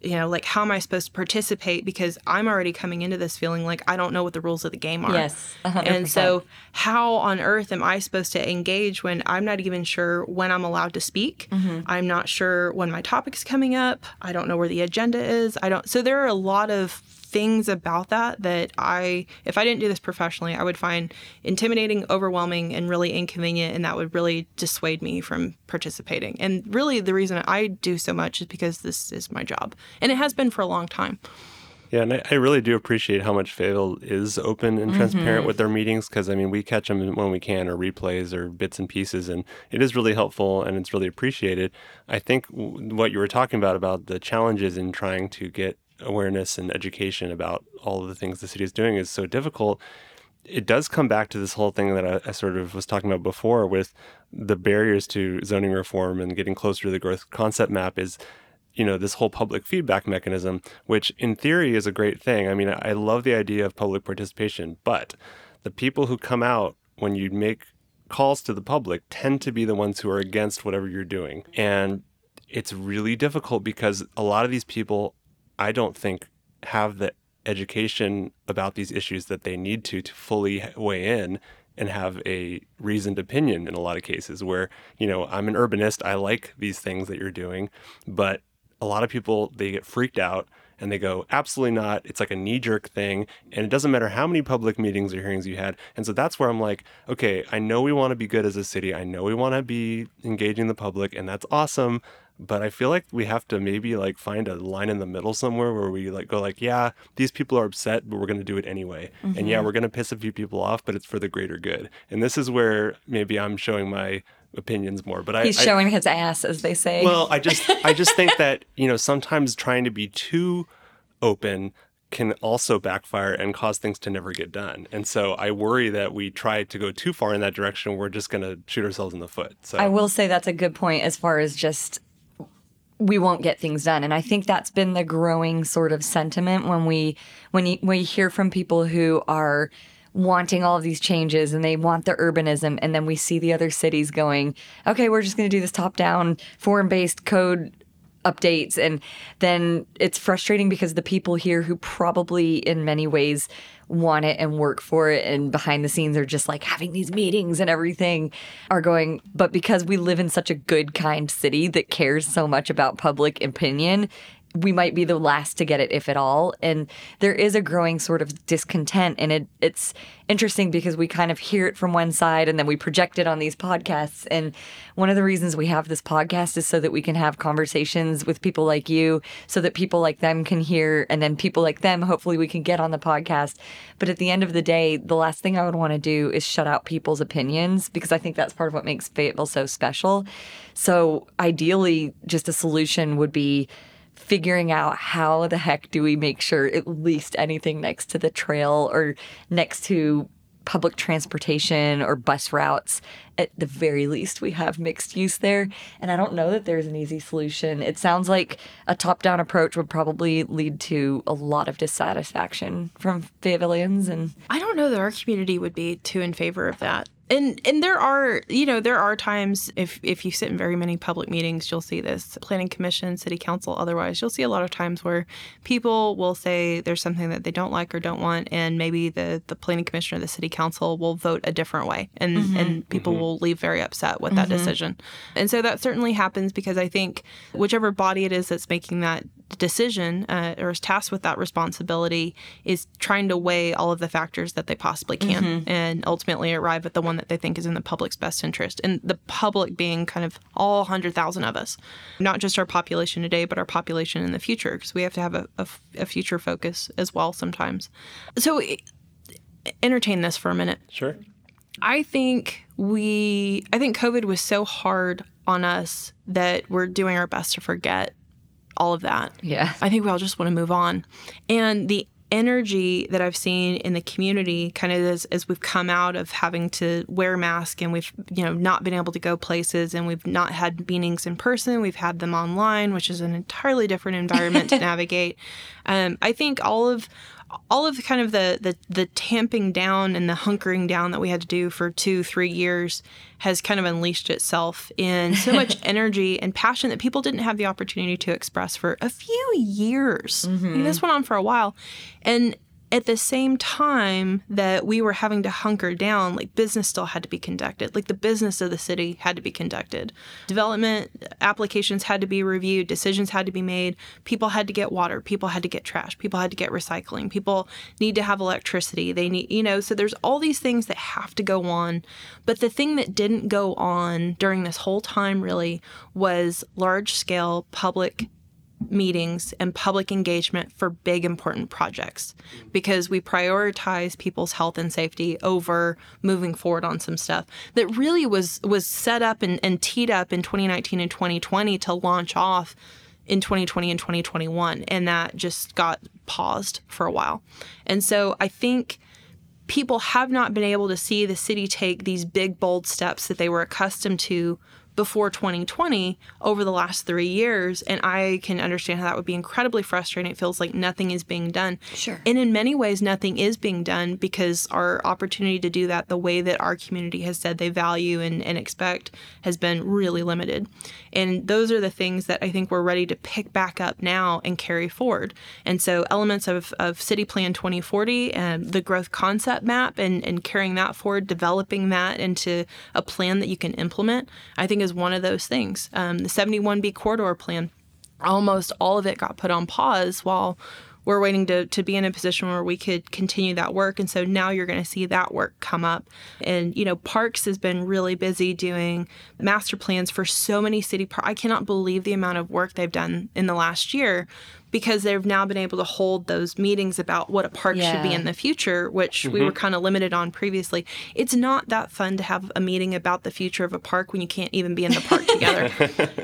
you know, like how am I supposed to participate? Because I'm already coming into this feeling like I don't know what the rules of the game are. Yes, a hundred And so, how on earth am I supposed to engage when I'm not even sure when I'm allowed to speak? Mm-hmm. I'm not sure when my topic's coming up. I don't know where the agenda is. I don't. So there are a lot of things about that that I, if I didn't do this professionally, I would find intimidating, overwhelming, and really inconvenient, and that would really dissuade me from participating. And really, the reason I do so much is because this is my job, and it has been for a long time. Yeah, and I, I really do appreciate how much Fayetteville is open and transparent mm-hmm. with their meetings because I mean we catch them when we can or replays or bits and pieces, and it is really helpful and it's really appreciated. I think w- what you were talking about about the challenges in trying to get awareness and education about all of the things the city is doing is so difficult. It does come back to this whole thing that I, I sort of was talking about before with the barriers to zoning reform and getting closer to the growth concept map is you know this whole public feedback mechanism which in theory is a great thing i mean i love the idea of public participation but the people who come out when you make calls to the public tend to be the ones who are against whatever you're doing and it's really difficult because a lot of these people i don't think have the education about these issues that they need to to fully weigh in and have a reasoned opinion in a lot of cases where you know i'm an urbanist i like these things that you're doing but a lot of people they get freaked out and they go absolutely not. It's like a knee jerk thing and it doesn't matter how many public meetings or hearings you had. And so that's where i'm like okay i know we want to be good as a city. I know we want to be engaging the public and that's awesome but i feel like we have to maybe like find a line in the middle somewhere where we like go like yeah these people are upset but we're going to do it anyway and yeah mm-hmm. we're going to piss a few people off but it's for the greater good and this is where maybe i'm showing my opinions more but He's I- showing his ass, as they say. well, I just I just think that, you know, sometimes trying to be too open can also backfire and cause things to never get done. And so I worry that we try to go too far in that direction, we're just going to shoot ourselves in the foot. So I will say that's a good point as far as just we won't get things done. And I think that's been the growing sort of sentiment when we when you, when you hear from people who are wanting all of these changes and they want the urbanism and then we see the other cities going, okay, we're just going to do this top down form-based code updates and then it's frustrating because the people here who probably in many ways want it and work for it and behind the scenes are just like having these meetings and everything are going. But because we live in such a good kind city that cares so much about public opinion we might be the last to get it if at all. And there is a growing sort of discontent and it it's interesting because we kind of hear it from one side and then we project it on these podcasts. And one of the reasons we have this podcast is so that we can have conversations with people like you so that people like them can hear and then people like them hopefully we can get on the podcast. But at the end of the day the last thing I would want to do is shut out people's opinions because I think that's part of what makes Fayetteville so special. So ideally just a solution would be figuring out how the heck do we make sure at least anything next to the trail or next to public transportation or bus routes. At the very least we have mixed use there. And i don't know that there's an easy solution. It sounds like a top down approach would probably lead to a lot of dissatisfaction from fayettevilleans and I don't know that our community would be too in favor of that. And and there are you know there are times if if you sit in very many public meetings you'll see this. Planning commission city council otherwise you'll see a lot of times where people will say there's something that they don't like or don't want and maybe the the planning commission or the city council will vote a different way. And mm-hmm. and people mm-hmm. will leave very upset with that mm-hmm. decision. And so that certainly happens because I think whichever body it is that's making that decision uh, or is tasked with that responsibility is trying to weigh all of the factors that they possibly can and ultimately arrive at the one that they think is in the public's best interest. And the public being kind of all 100,000 of us, not just our population today, but our population in the future, because we have to have a a future focus as well sometimes. So, e- entertain this for a minute. Sure. I think we I think COVID was so hard on us that we're doing our best to forget all of that. yeah I think we all just want to move on. And the energy that I've seen in the community kind of as, as we've come out of having to wear masks and we've you know not been able to go places and we've not had meetings in person we've had them online which is an entirely different environment to navigate um, I think all of all of the kind of the, the the tamping down and the hunkering down that we had to do for two three years has kind of unleashed itself in so much energy and passion that people didn't have the opportunity to express for a few years. I mean, mm-hmm. this went on for a while. And at the same time that we were having to hunker down, like business still had to be conducted. Like the business of the city had to be conducted. Development applications had to be reviewed, decisions had to be made. People had to get water, people had to get trash, people had to get recycling, people need to have electricity. They need, you know, so there's all these things that have to go on. But the thing that didn't go on during this whole time really was large scale public meetings and public engagement for big important projects because we prioritize people's health and safety over moving forward on some stuff that really was was set up and, and teed up in 2019 and 2020 to launch off in 2020 and 2021 and that just got paused for a while. And so i think people have not been able to see the city take these big, bold steps that they were accustomed to before 2020 over the last three years. And I can understand how that would be incredibly frustrating. It feels like nothing is being done. Sure. And in many ways, nothing is being done because our opportunity to do that the way that our community has said they value and, and expect has been really limited. And those are the things that I think we're ready to pick back up now and carry forward. And so elements of, of City Plan 2040 and um, the growth concept map and, and carrying that forward, developing that into a plan that you can implement, I think is one of those things. Um, the 71B corridor plan, almost all of it got put on pause while we're waiting to, to be in a position where we could continue that work. And so now you're going to see that work come up. And, you know, Parks has been really busy doing master plans for so many city parks. I cannot believe the amount of work they've done in the last year because they've now been able to hold those meetings about what a park should be in the future, which we were kind of limited on previously. It's not that fun to have a meeting about the future of a park when you can't even be in the park together.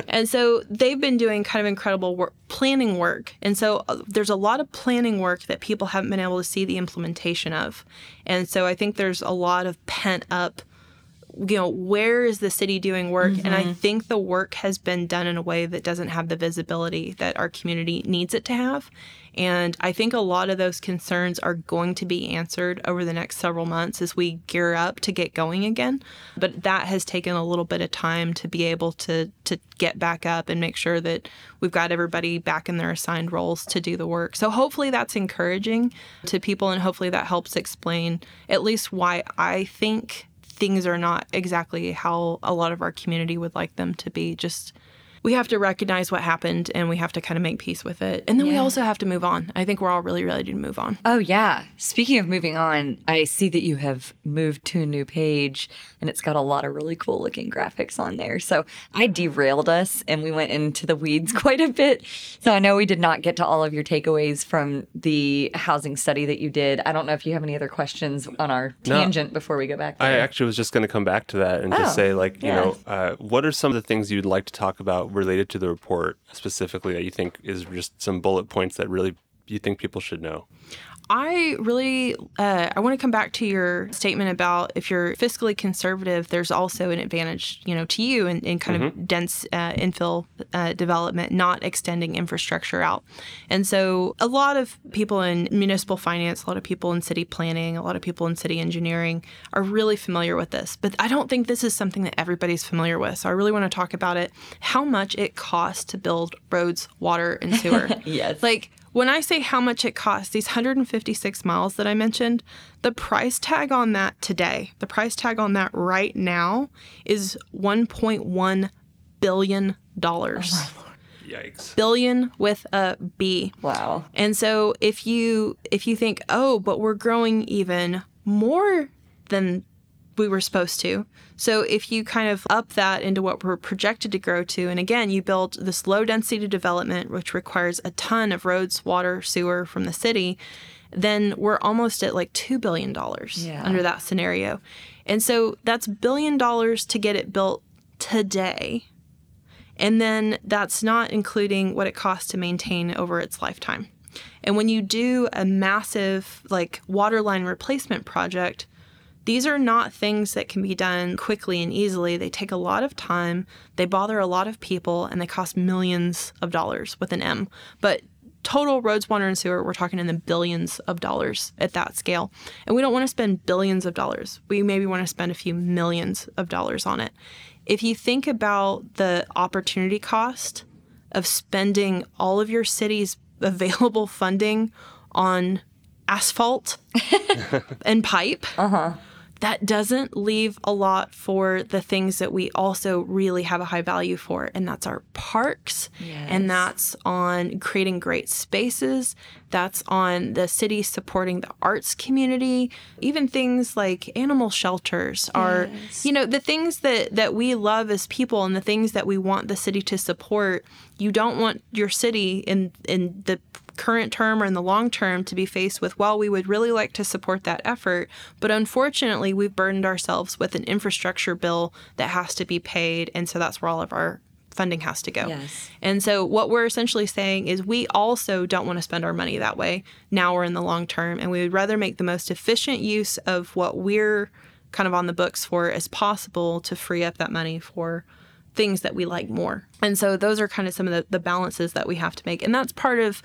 And so they've been doing kind of incredible work, planning work. And so uh, there's a lot of planning work that people haven't been able to see the implementation of. And so I think there's a lot of pent up you know, where is the city doing work? Mm-hmm. And I think the work has been done in a way that doesn't have the visibility that our community needs it to have. And I think a lot of those concerns are going to be answered over the next several months as we gear up to get going again. But that has taken a little bit of time to be able to to get back up and make sure that we've got everybody back in their assigned roles to do the work. So hopefully that's encouraging to people and hopefully that helps explain at least why I think things are not exactly how a lot of our community would like them to be. Just we have to recognize what happened and we have to kind of make peace with it. And then yeah. we also have to move on. I think we're all really ready to move on. Oh, yeah. Speaking of moving on, I see that you have moved to a new page and it's got a lot of really cool looking graphics on there. So I derailed us and we went into the weeds quite a bit. So I know we did not get to all of your takeaways from the housing study that you did. I don't know if you have any other questions on our tangent no, before we go back. There. I actually was just going to come back to that and oh, just say, like, you yeah. know, uh, what are some of the things you'd like to talk about related to the report specifically that you think is just some bullet points that really you think people should know? I really uh, I want to come back to your statement about if you're fiscally conservative, there's also an advantage, you know, to you in, in kind mm-hmm. of dense uh, infill uh, development, not extending infrastructure out. And so, a lot of people in municipal finance, a lot of people in city planning, a lot of people in city engineering are really familiar with this. But I don't think this is something that everybody's familiar with. So I really want to talk about it. How much it costs to build roads, water, and sewer. yes. Like when I say how much it costs, these 156 miles that I mentioned, the price tag on that today, the price tag on that right now is 1.1 billion dollars. Oh Yikes. Billion with a B. Wow. And so if you if you think, "Oh, but we're growing even more than we were supposed to. So if you kind of up that into what we're projected to grow to, and again, you build this low density development, which requires a ton of roads, water, sewer from the city, then we're almost at like $2 billion yeah. under that scenario. And so that's billion dollars to get it built today. And then that's not including what it costs to maintain over its lifetime. And when you do a massive like water line replacement project, these are not things that can be done quickly and easily. They take a lot of time, they bother a lot of people, and they cost millions of dollars with an M. But total roads, water, and sewer, we're talking in the billions of dollars at that scale. And we don't want to spend billions of dollars. We maybe want to spend a few millions of dollars on it. If you think about the opportunity cost of spending all of your city's available funding on asphalt and pipe, uh-huh that doesn't leave a lot for the things that we also really have a high value for, and that's our parks, yes. and that's on creating great spaces, that's on the city supporting the arts community, even things like animal shelters are, yes. you know, the things that that we love as people and the things that we want the city to support. You don't want your city in in the current term or in the long term to be faced with, well, we would really like to support that effort, but unfortunately, we've burdened ourselves with an infrastructure bill that has to be paid. And so that's where all of our funding has to go. Yes. And so what we're essentially saying is we also don't want to spend our money that way now or in the long term. And we would rather make the most efficient use of what we're kind of on the books for as possible to free up that money for things that we like more. And so those are kind of some of the, the balances that we have to make. And that's part of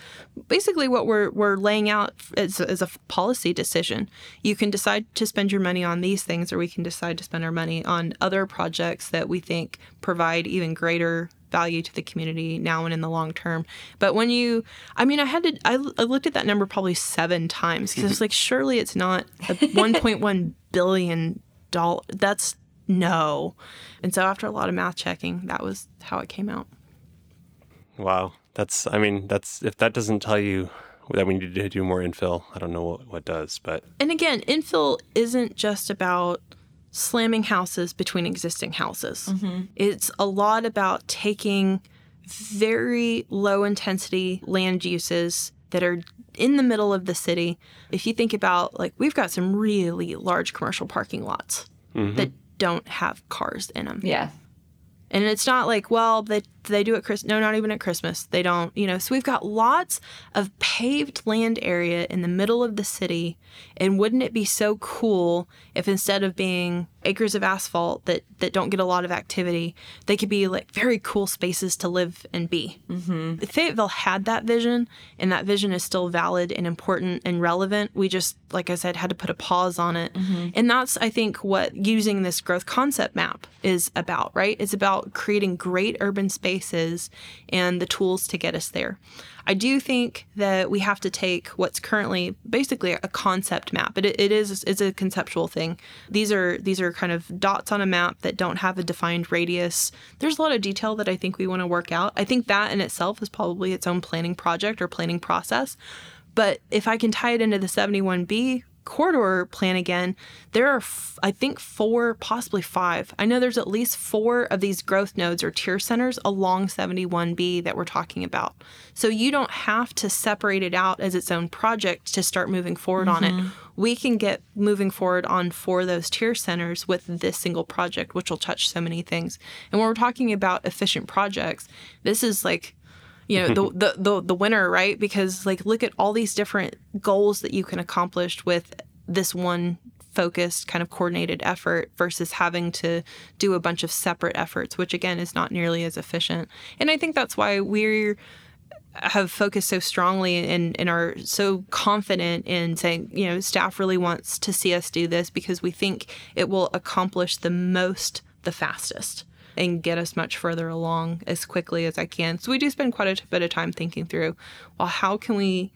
basically what we're, we're laying out as, as a policy decision. You can decide to spend your money on these things, or we can decide to spend our money on other projects that we think provide even greater value to the community now and in the long term. But when you, I mean, I had to, I, I looked at that number probably seven times because I was mm-hmm. like, surely it's not a 1.1 billion dollar. That's no. And so after a lot of math checking, that was how it came out. Wow. That's, I mean, that's, if that doesn't tell you that we need to do more infill, I don't know what, what does, but. And again, infill isn't just about slamming houses between existing houses. Mm-hmm. It's a lot about taking very low intensity land uses that are in the middle of the city. If you think about, like, we've got some really large commercial parking lots mm-hmm. that don't have cars in them. Yeah. And it's not like, well, the they do it Chris? No, not even at Christmas. They don't. You know, so we've got lots of paved land area in the middle of the city, and wouldn't it be so cool if instead of being acres of asphalt that that don't get a lot of activity, they could be like very cool spaces to live and be. Mm-hmm. Fayetteville had that vision, and that vision is still valid and important and relevant. We just, like I said, had to put a pause on it, mm-hmm. and that's I think what using this growth concept map is about. Right? It's about creating great urban spaces and the tools to get us there. I do think that we have to take what's currently basically a concept map, but it, it is it's a conceptual thing. These are these are kind of dots on a map that don't have a defined radius. There's a lot of detail that I think we want to work out. I think that in itself is probably its own planning project or planning process. But if I can tie it into the 71B corridor plan again, there are, f- I think, four, possibly five. I know there's at least four of these growth nodes or tier centers along 71B that we're talking about. So you don't have to separate it out as its own project to start moving forward mm-hmm. on it. Mm-hmm. We can get moving forward on four of those tier centers with this single project, which will touch so many things. And when we're talking about efficient projects, this is like you know the, the the the winner right? Because like look at all these different goals that you can accomplish with this one focused kind of coordinated effort versus having to do a bunch of separate efforts which again is not nearly as efficient. And i think that's why we're have focused so strongly and, and are so confident in saying, you know, staff really wants to see us do this because we think it will accomplish the most the fastest and get us much further along as quickly as I can. So we do spend quite a bit of time thinking through, well, how can we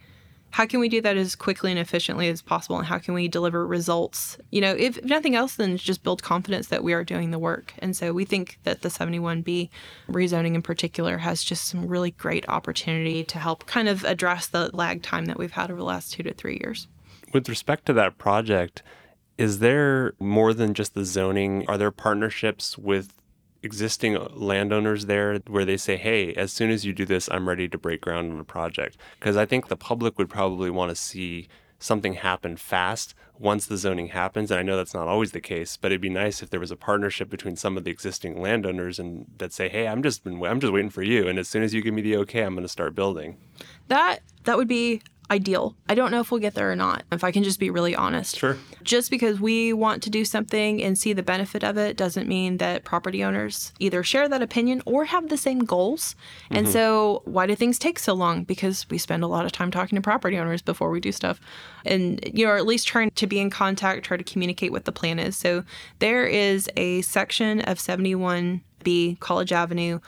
how can we do that as quickly and efficiently as possible? And how can we deliver results? You know if nothing else then just build confidence that we are doing the work. And so we think that the 71b rezoning in particular has just some really great opportunity to help kind of address the lag time that we've had over the last two to three years. With respect to that project is there more than just the zoning? Are there partnerships with existing landowners there where they say, hey, as soon as you do this, I'm ready to break ground on a project? Because I think the public would probably want to see something happen fast once the zoning happens and i know that's not always the case but it'd be nice if there was a partnership between some of the existing landowners and that say hey i'm just been i'm just waiting for you and as soon as you give me the okay i'm going to start building that that would be ideal. I don't know if we'll get there or not, if I can just be really honest. Sure. Just because we want to do something and see the benefit of it doesn't mean that property owners either share that opinion or have the same goals. Mm-hmm. And so, why do things take so long? Because we spend a lot of time talking to property owners before we do stuff. And, you know, or at least trying to be in contact, try to communicate what the plan is. So, there is a section of 71B College Avenue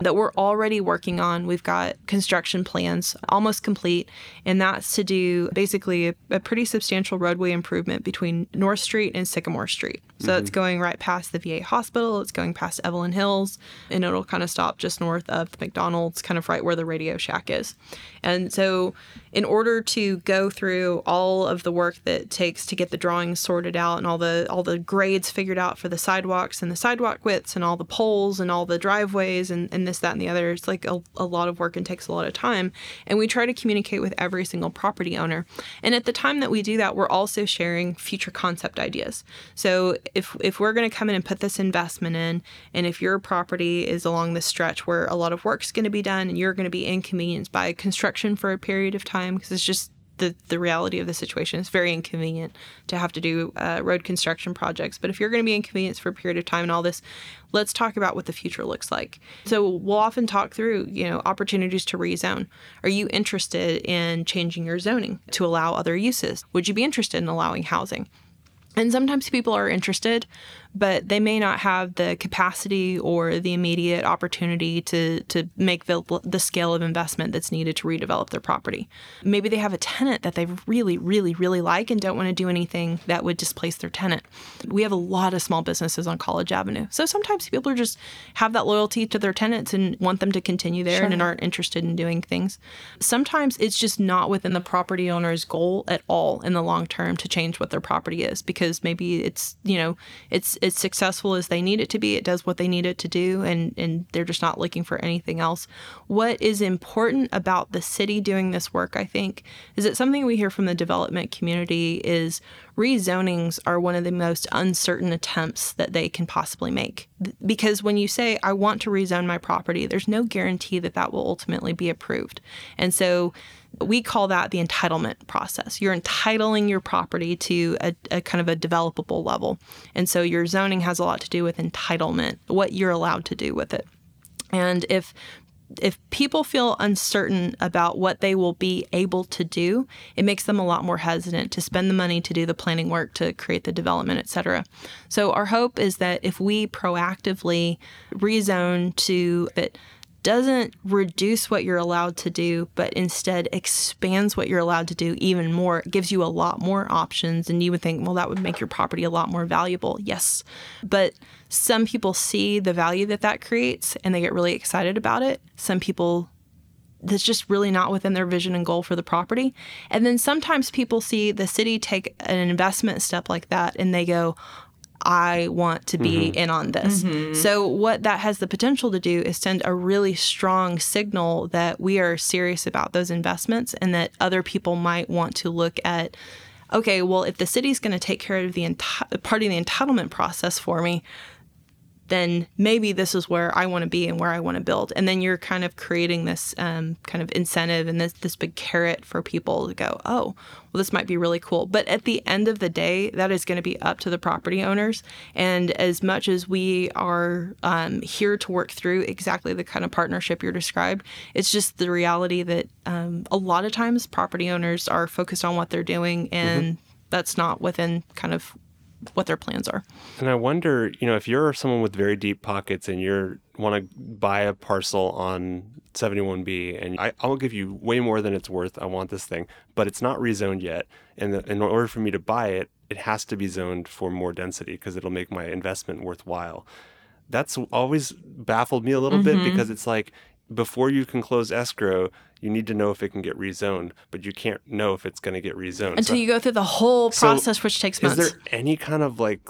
that we're already working on. We've got construction plans almost complete, and that's to do basically a, a pretty substantial roadway improvement between North Street and Sycamore Street. So mm-hmm. it's going right past the VA hospital, it's going past Evelyn Hills, and it'll kind of stop just north of the McDonald's, kind of right where the Radio Shack is. And so, in order to go through all of the work that it takes to get the drawings sorted out and all the all the grades figured out for the sidewalks and the sidewalk widths and all the poles and all the driveways and, and this, that, and the other, it's like a, a lot of work and takes a lot of time. And we try to communicate with every single property owner. And at the time that we do that, we're also sharing future concept ideas. So if if we're going to come in and put this investment in, and if your property is along this stretch where a lot of work's going to be done and you're going to be inconvenienced by construction for a period of time because it's just the, the reality of the situation. It's very inconvenient to have to do uh, road construction projects. But if you're going to be inconvenienced for a period of time and all this, let's talk about what the future looks like. So we'll often talk through, you know, opportunities to rezone. Are you interested in changing your zoning to allow other uses? Would you be interested in allowing housing? And sometimes people are interested, but they may not have the capacity or the immediate opportunity to, to make the, the scale of investment that's needed to redevelop their property. Maybe they have a tenant that they really, really, really like and don't want to do anything that would displace their tenant. We have a lot of small businesses on College Avenue. So sometimes people are just have that loyalty to their tenants and want them to continue there sure. and aren't interested in doing things. Sometimes it's just not within the property owner's goal at all in the long term to change what their property is because because maybe it's you know it's it's successful as they need it to be. It does what they need it to do, and and they're just not looking for anything else. What is important about the city doing this work, I think, is that something we hear from the development community is rezonings are one of the most uncertain attempts that they can possibly make. Because when you say, I want to rezone my property, there's no guarantee that that will ultimately be approved. And so we call that the entitlement process. You're entitling your property to a, a, kind of a developable level. And so your zoning has a lot to do with entitlement, what you're allowed to do with it. And if if people feel uncertain about what they will be able to do, it makes them a lot more hesitant to spend the money to do the planning work, to create the development, et cetera. So our hope is that if we proactively rezone to that doesn't reduce what you're allowed to do, but instead expands what you're allowed to do even more. It gives you a lot more options. And you would think, well, that would make your property a lot more valuable. Yes. But some people see the value that that creates and they get really excited about it. Some people, that's just really not within their vision and goal for the property. And then sometimes people see the city take an investment step like that and they go, I want to be mm-hmm. in on this. Mm-hmm. So, what that has the potential to do is send a really strong signal that we are serious about those investments and that other people might want to look at okay, well, if the city's going to take care of the enti- part of the entitlement process for me, then maybe this is where I want to be and where I want to build. And then you're kind of creating this um, kind of incentive and this this big carrot for people to go, oh, well, this might be really cool. But at the end of the day, that is going to be up to the property owners. And as much as we are um, here to work through exactly the kind of partnership you're described, it's just the reality that um, a lot of times property owners are focused on what they're doing and. Mm-hmm. That's not within kind of what their plans are. And I wonder, you know, if you're someone with very deep pockets and you want to buy a parcel on 71B and I, I'll give you way more than it's worth. I want this thing, but it's not rezoned yet. And the, in order for me to buy it, it has to be zoned for more density because it'll make my investment worthwhile. That's always baffled me a little mm-hmm. bit because it's like before you can close escrow, you need to know if it can get rezoned, but you can't know if it's going to get rezoned until so, you go through the whole process, so which takes months. Is there any kind of like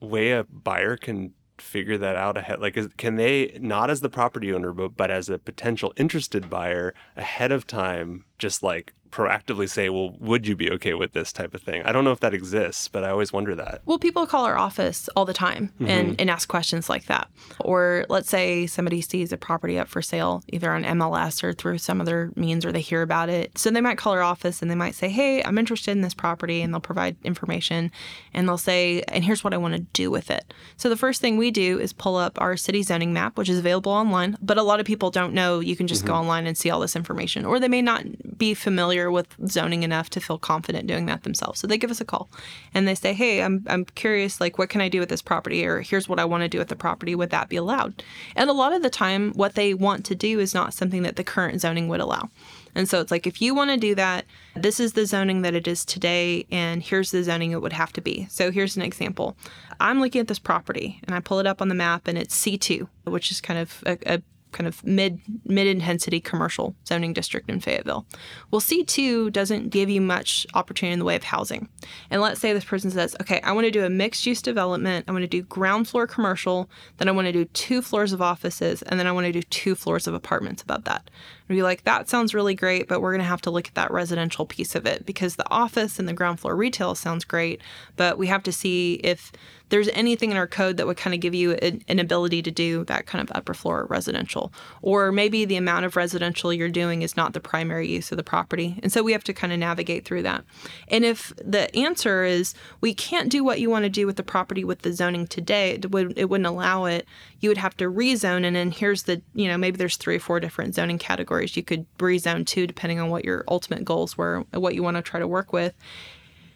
way a buyer can figure that out ahead? Like, is, can they not as the property owner, but but as a potential interested buyer ahead of time, just like proactively say, well, would you be okay with this type of thing? I don't know if that exists, but I always wonder that. Well, people call our office all the time mm-hmm. and, and ask questions like that. Or let's say somebody sees a property up for sale, either on MLS or through some other means, or they hear about it. So they might call our office and they might say, hey, I'm interested in this property, and they'll provide information and they'll say, and here's what I want to do with it. So the first thing we do is pull up our city zoning map, which is available online, but a lot of people don't know you can just mm-hmm. go online and see all this information, or they may not be familiar familiar with zoning enough to feel confident doing that themselves. So they give us a call and they say, "Hey, I'm I'm curious like what can I do with this property or here's what I want to do with the property. Would that be allowed?" And a lot of the time what they want to do is not something that the current zoning would allow. And so it's like if you want to do that, this is the zoning that it is today and here's the zoning it would have to be. So here's an example. I'm looking at this property and I pull it up on the map and it's C2, which is kind of a, a kind of mid mid intensity commercial zoning district in Fayetteville. Well, C2 doesn't give you much opportunity in the way of housing. And let's say this person says, okay, I want to do a mixed use development. I want to do ground floor commercial, then I want to do two floors of offices, and then I want to do two floors of apartments above that. And be like, that sounds really great, but we're going to have to look at that residential piece of it because the office and the ground floor retail sounds great, but we have to see if there's anything in our code that would kind of give you an, an, ability to do that kind of upper floor residential. Or maybe the amount of residential you're doing is not the primary use of the property. And so we have to kind of navigate through that. And if the answer is we can't do what you want to do with the property with the zoning today, it, would, it wouldn't allow it, you would have to rezone. And then here's the, you know, maybe there's three or four different zoning categories you could rezone to depending on what your ultimate goals were, what you want to try to work with.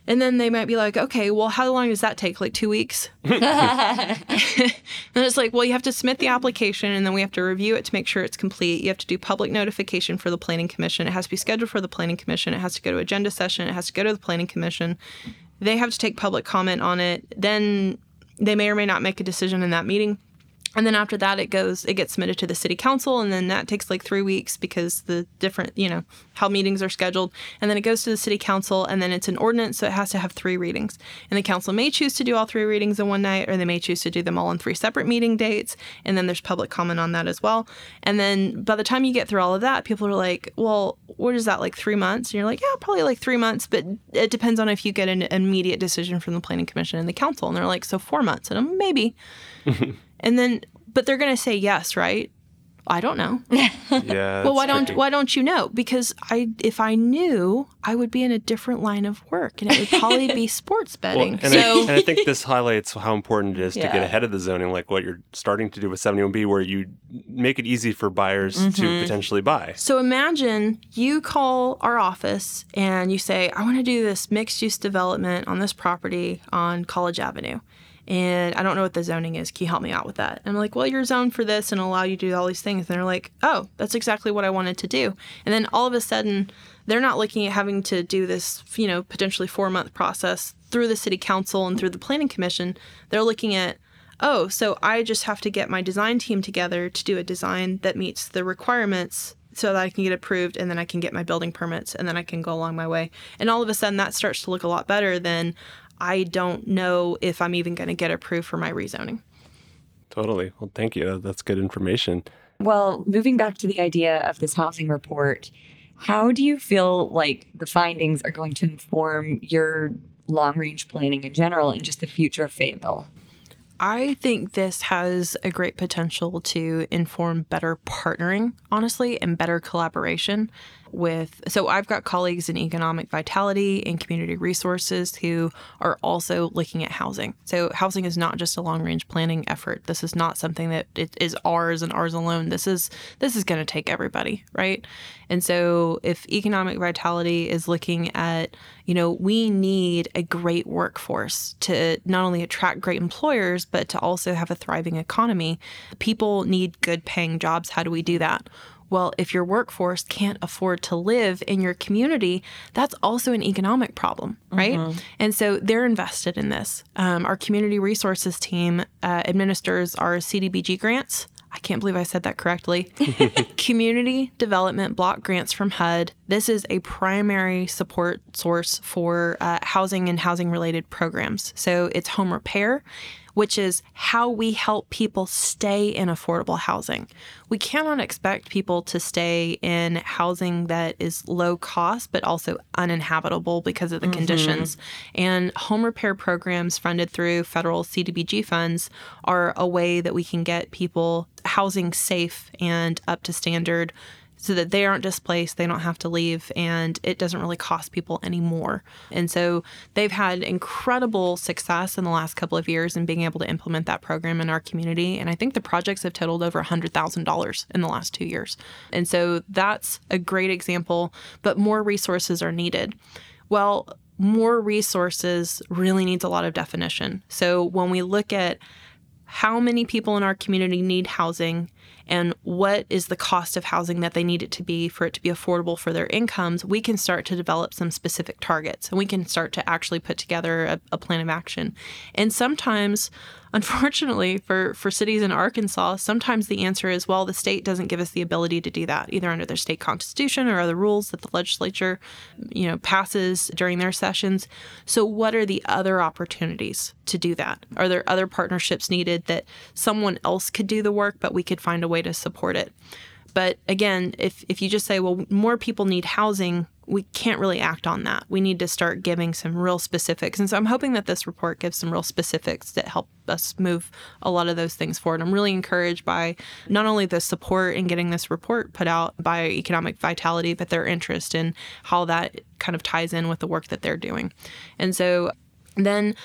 And then they might be like, okay, well, how long does that take? Like two weeks? and it's like, well, you have to submit the application and then we have to review it to make sure it's complete. You have to do public notification for the Planning Commission. It has to be scheduled for the Planning Commission. It has to go to agenda session. It has to go to the Planning Commission. They have to take public comment on it. Then they may or may not make a decision in that meeting. And then after that it goes it gets submitted to the city council and then that takes like three weeks because the different you know how meetings are scheduled. And then it goes to the city council and then it's an ordinance so it has to have three readings. And the council may choose to do all three readings in one night or they may choose to do them all on three separate meeting dates. And then there's public comment on that as well. And then by the time you get through all of that people are like well what is that like three months? And you're like yeah probably like three months. But it depends on if you get an immediate decision from the planning commission and the council. And they're like so four months. And I'm maybe and then, but they're going to say yes, right? I don't know. Yeah. well, why that's don't tricky. why don't you know? Because I, if I knew, I would be in a different line of work, and it would probably be sports Well, betting. and, so I, and I think this highlights how important it is to get ahead of the zoning, like what you're starting to do with 71B, where you make it easy for buyers Mm-hmm. to potentially buy. So imagine you call our office and you say, I want to do this mixed use development on this property on College Avenue. And I don't know what the zoning is. Can you help me out with that? And I'm like, well, you're zoned for this and allow you to do all these things. And they're like, oh, that's exactly what I wanted to do. And then all of a sudden, they're not looking at having to do this, you know, potentially four month process through the city council and through the planning commission. They're looking at, oh, so I just have to get my design team together to do a design that meets the requirements so that I can get approved and then I can get my building permits and then I can go along my way. And all of a sudden that starts to look a lot better than I don't know if I'm even going to get approved for my rezoning. Totally. Well, thank you. That's good information. Well, moving back to the idea of this housing report, how do you feel like the findings are going to inform your long range planning in general and just the future of Fayetteville? I think this has a great potential to inform better partnering, honestly, and better collaboration with. So, I've got colleagues in economic vitality and community resources who are also looking at housing. So, housing is not just a long range planning effort. This is not something that it is ours and ours alone. This is this is going to take everybody, right? And so, if economic vitality is looking at, you know, we need a great workforce to not only attract great employers, but to also have a thriving economy. People need good paying jobs. How do we do that? Well, if your workforce can't afford to live in your community, that's also an economic problem, right? And so they're invested in this. Um, our community resources team uh, administers our CDBG grants. I can't believe I said that correctly. Community Development Block Grants from HUD. This is a primary support source for uh, housing and housing related programs. So it's home repair, which is how we help people stay in affordable housing. We cannot expect people to stay in housing that is low cost but also uninhabitable because of the mm-hmm. conditions. And home repair programs funded through federal CDBG funds are a way that we can get people housing safe and up to standard so that they aren't displaced, they don't have to leave, and it doesn't really cost people anymore. And so they've had incredible success in the last couple of years in being able to implement that program in our community. And I think the projects have totaled over $100,000 in the last two years. And so that's a great example, but more resources are needed. Well, more resources really needs a lot of definition. So when we look at how many people in our community need housing and what is the cost of housing that they need it to be for it to be affordable for their incomes, we can start to develop some specific targets and we can start to actually put together a, a plan of action. And sometimes, unfortunately, for, for cities in Arkansas, sometimes the answer is well, the state doesn't give us the ability to do that, either under their state constitution or other rules that the legislature, you know, passes during their sessions. So what are the other opportunities to do that? Are there other partnerships needed that someone else could do the work, but we could find a way to support it? But again, if, if you just say, well, more people need housing, we can't really act on that. We need to start giving some real specifics. And so I'm hoping that this report gives some real specifics that help us move a lot of those things forward. I'm really encouraged by not only the support in getting this report put out by Economic Vitality, but their interest in how that kind of ties in with the work that they're doing. And so then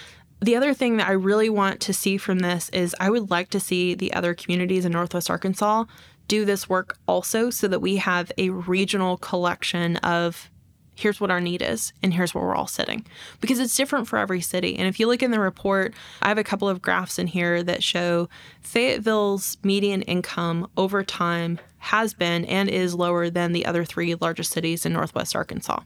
the other thing that I really want to see from this is I would like to see the other communities in Northwest Arkansas do this work also so that we have a regional collection of here's what our need is and here's where we're all sitting. Because it's different for every city. And if you look in the report i have a couple of graphs in here that show fayetteville's median income over time has been and is lower than the other three largest cities in Northwest Arkansas.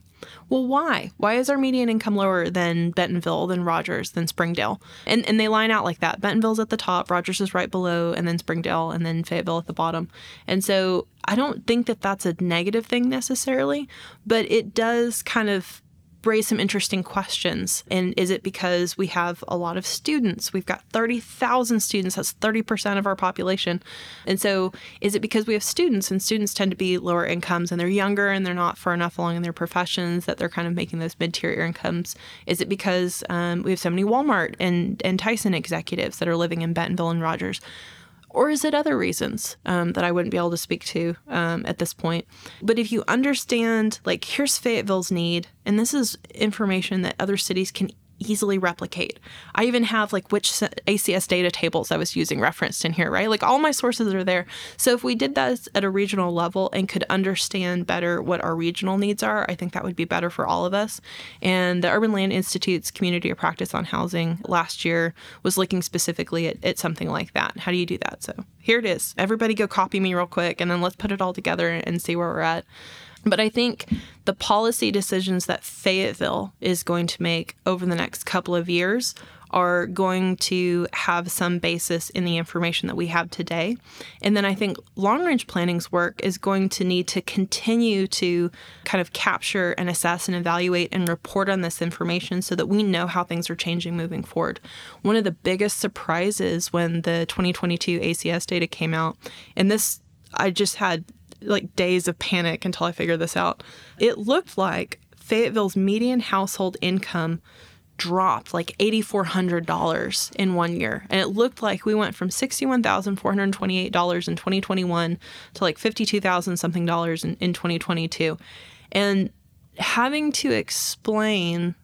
Well, why? Why is our median income lower than Bentonville, than Rogers, than Springdale? And and they line out like that. Bentonville's at the top, Rogers is right below, and then Springdale, and then Fayetteville at the bottom. And so I don't think that that's a negative thing necessarily, but it does kind of raise some interesting questions. And is it because we have a lot of students? We've got 30,000 students, that's 30% of our population. And so is it because we have students and students tend to be lower incomes and they're younger and they're not far enough along in their professions that they're kind of making those mid tier incomes? Is it because um, we have so many Walmart and, and Tyson executives that are living in Bentonville and Rogers? Or is it other reasons um, that I wouldn't be able to speak to um, at this point? But if you understand, like, here's Fayetteville's need, and this is information that other cities can easily replicate. I even have like which ACS data tables I was using referenced in here, right? Like all my sources are there. So if we did that at a regional level and could understand better what our regional needs are, I think that would be better for all of us. And the Urban Land Institute's community of practice on housing last year was looking specifically at, at something like that. How do you do that? So here it is. Everybody go copy me real quick and then let's put it all together and see where we're at. But I think the policy decisions that Fayetteville is going to make over the next couple of years are going to have some basis in the information that we have today. And then I think long range planning's work is going to need to continue to kind of capture and assess and evaluate and report on this information so that we know how things are changing moving forward. One of the biggest surprises when the 2022 ACS data came out, and this I just had like days of panic until I figured this out. It looked like Fayetteville's median household income dropped like $8,400 in one year. And it looked like we went from $61,428 in 2021 to like 52,000 something dollars in, in 2022. And having to explain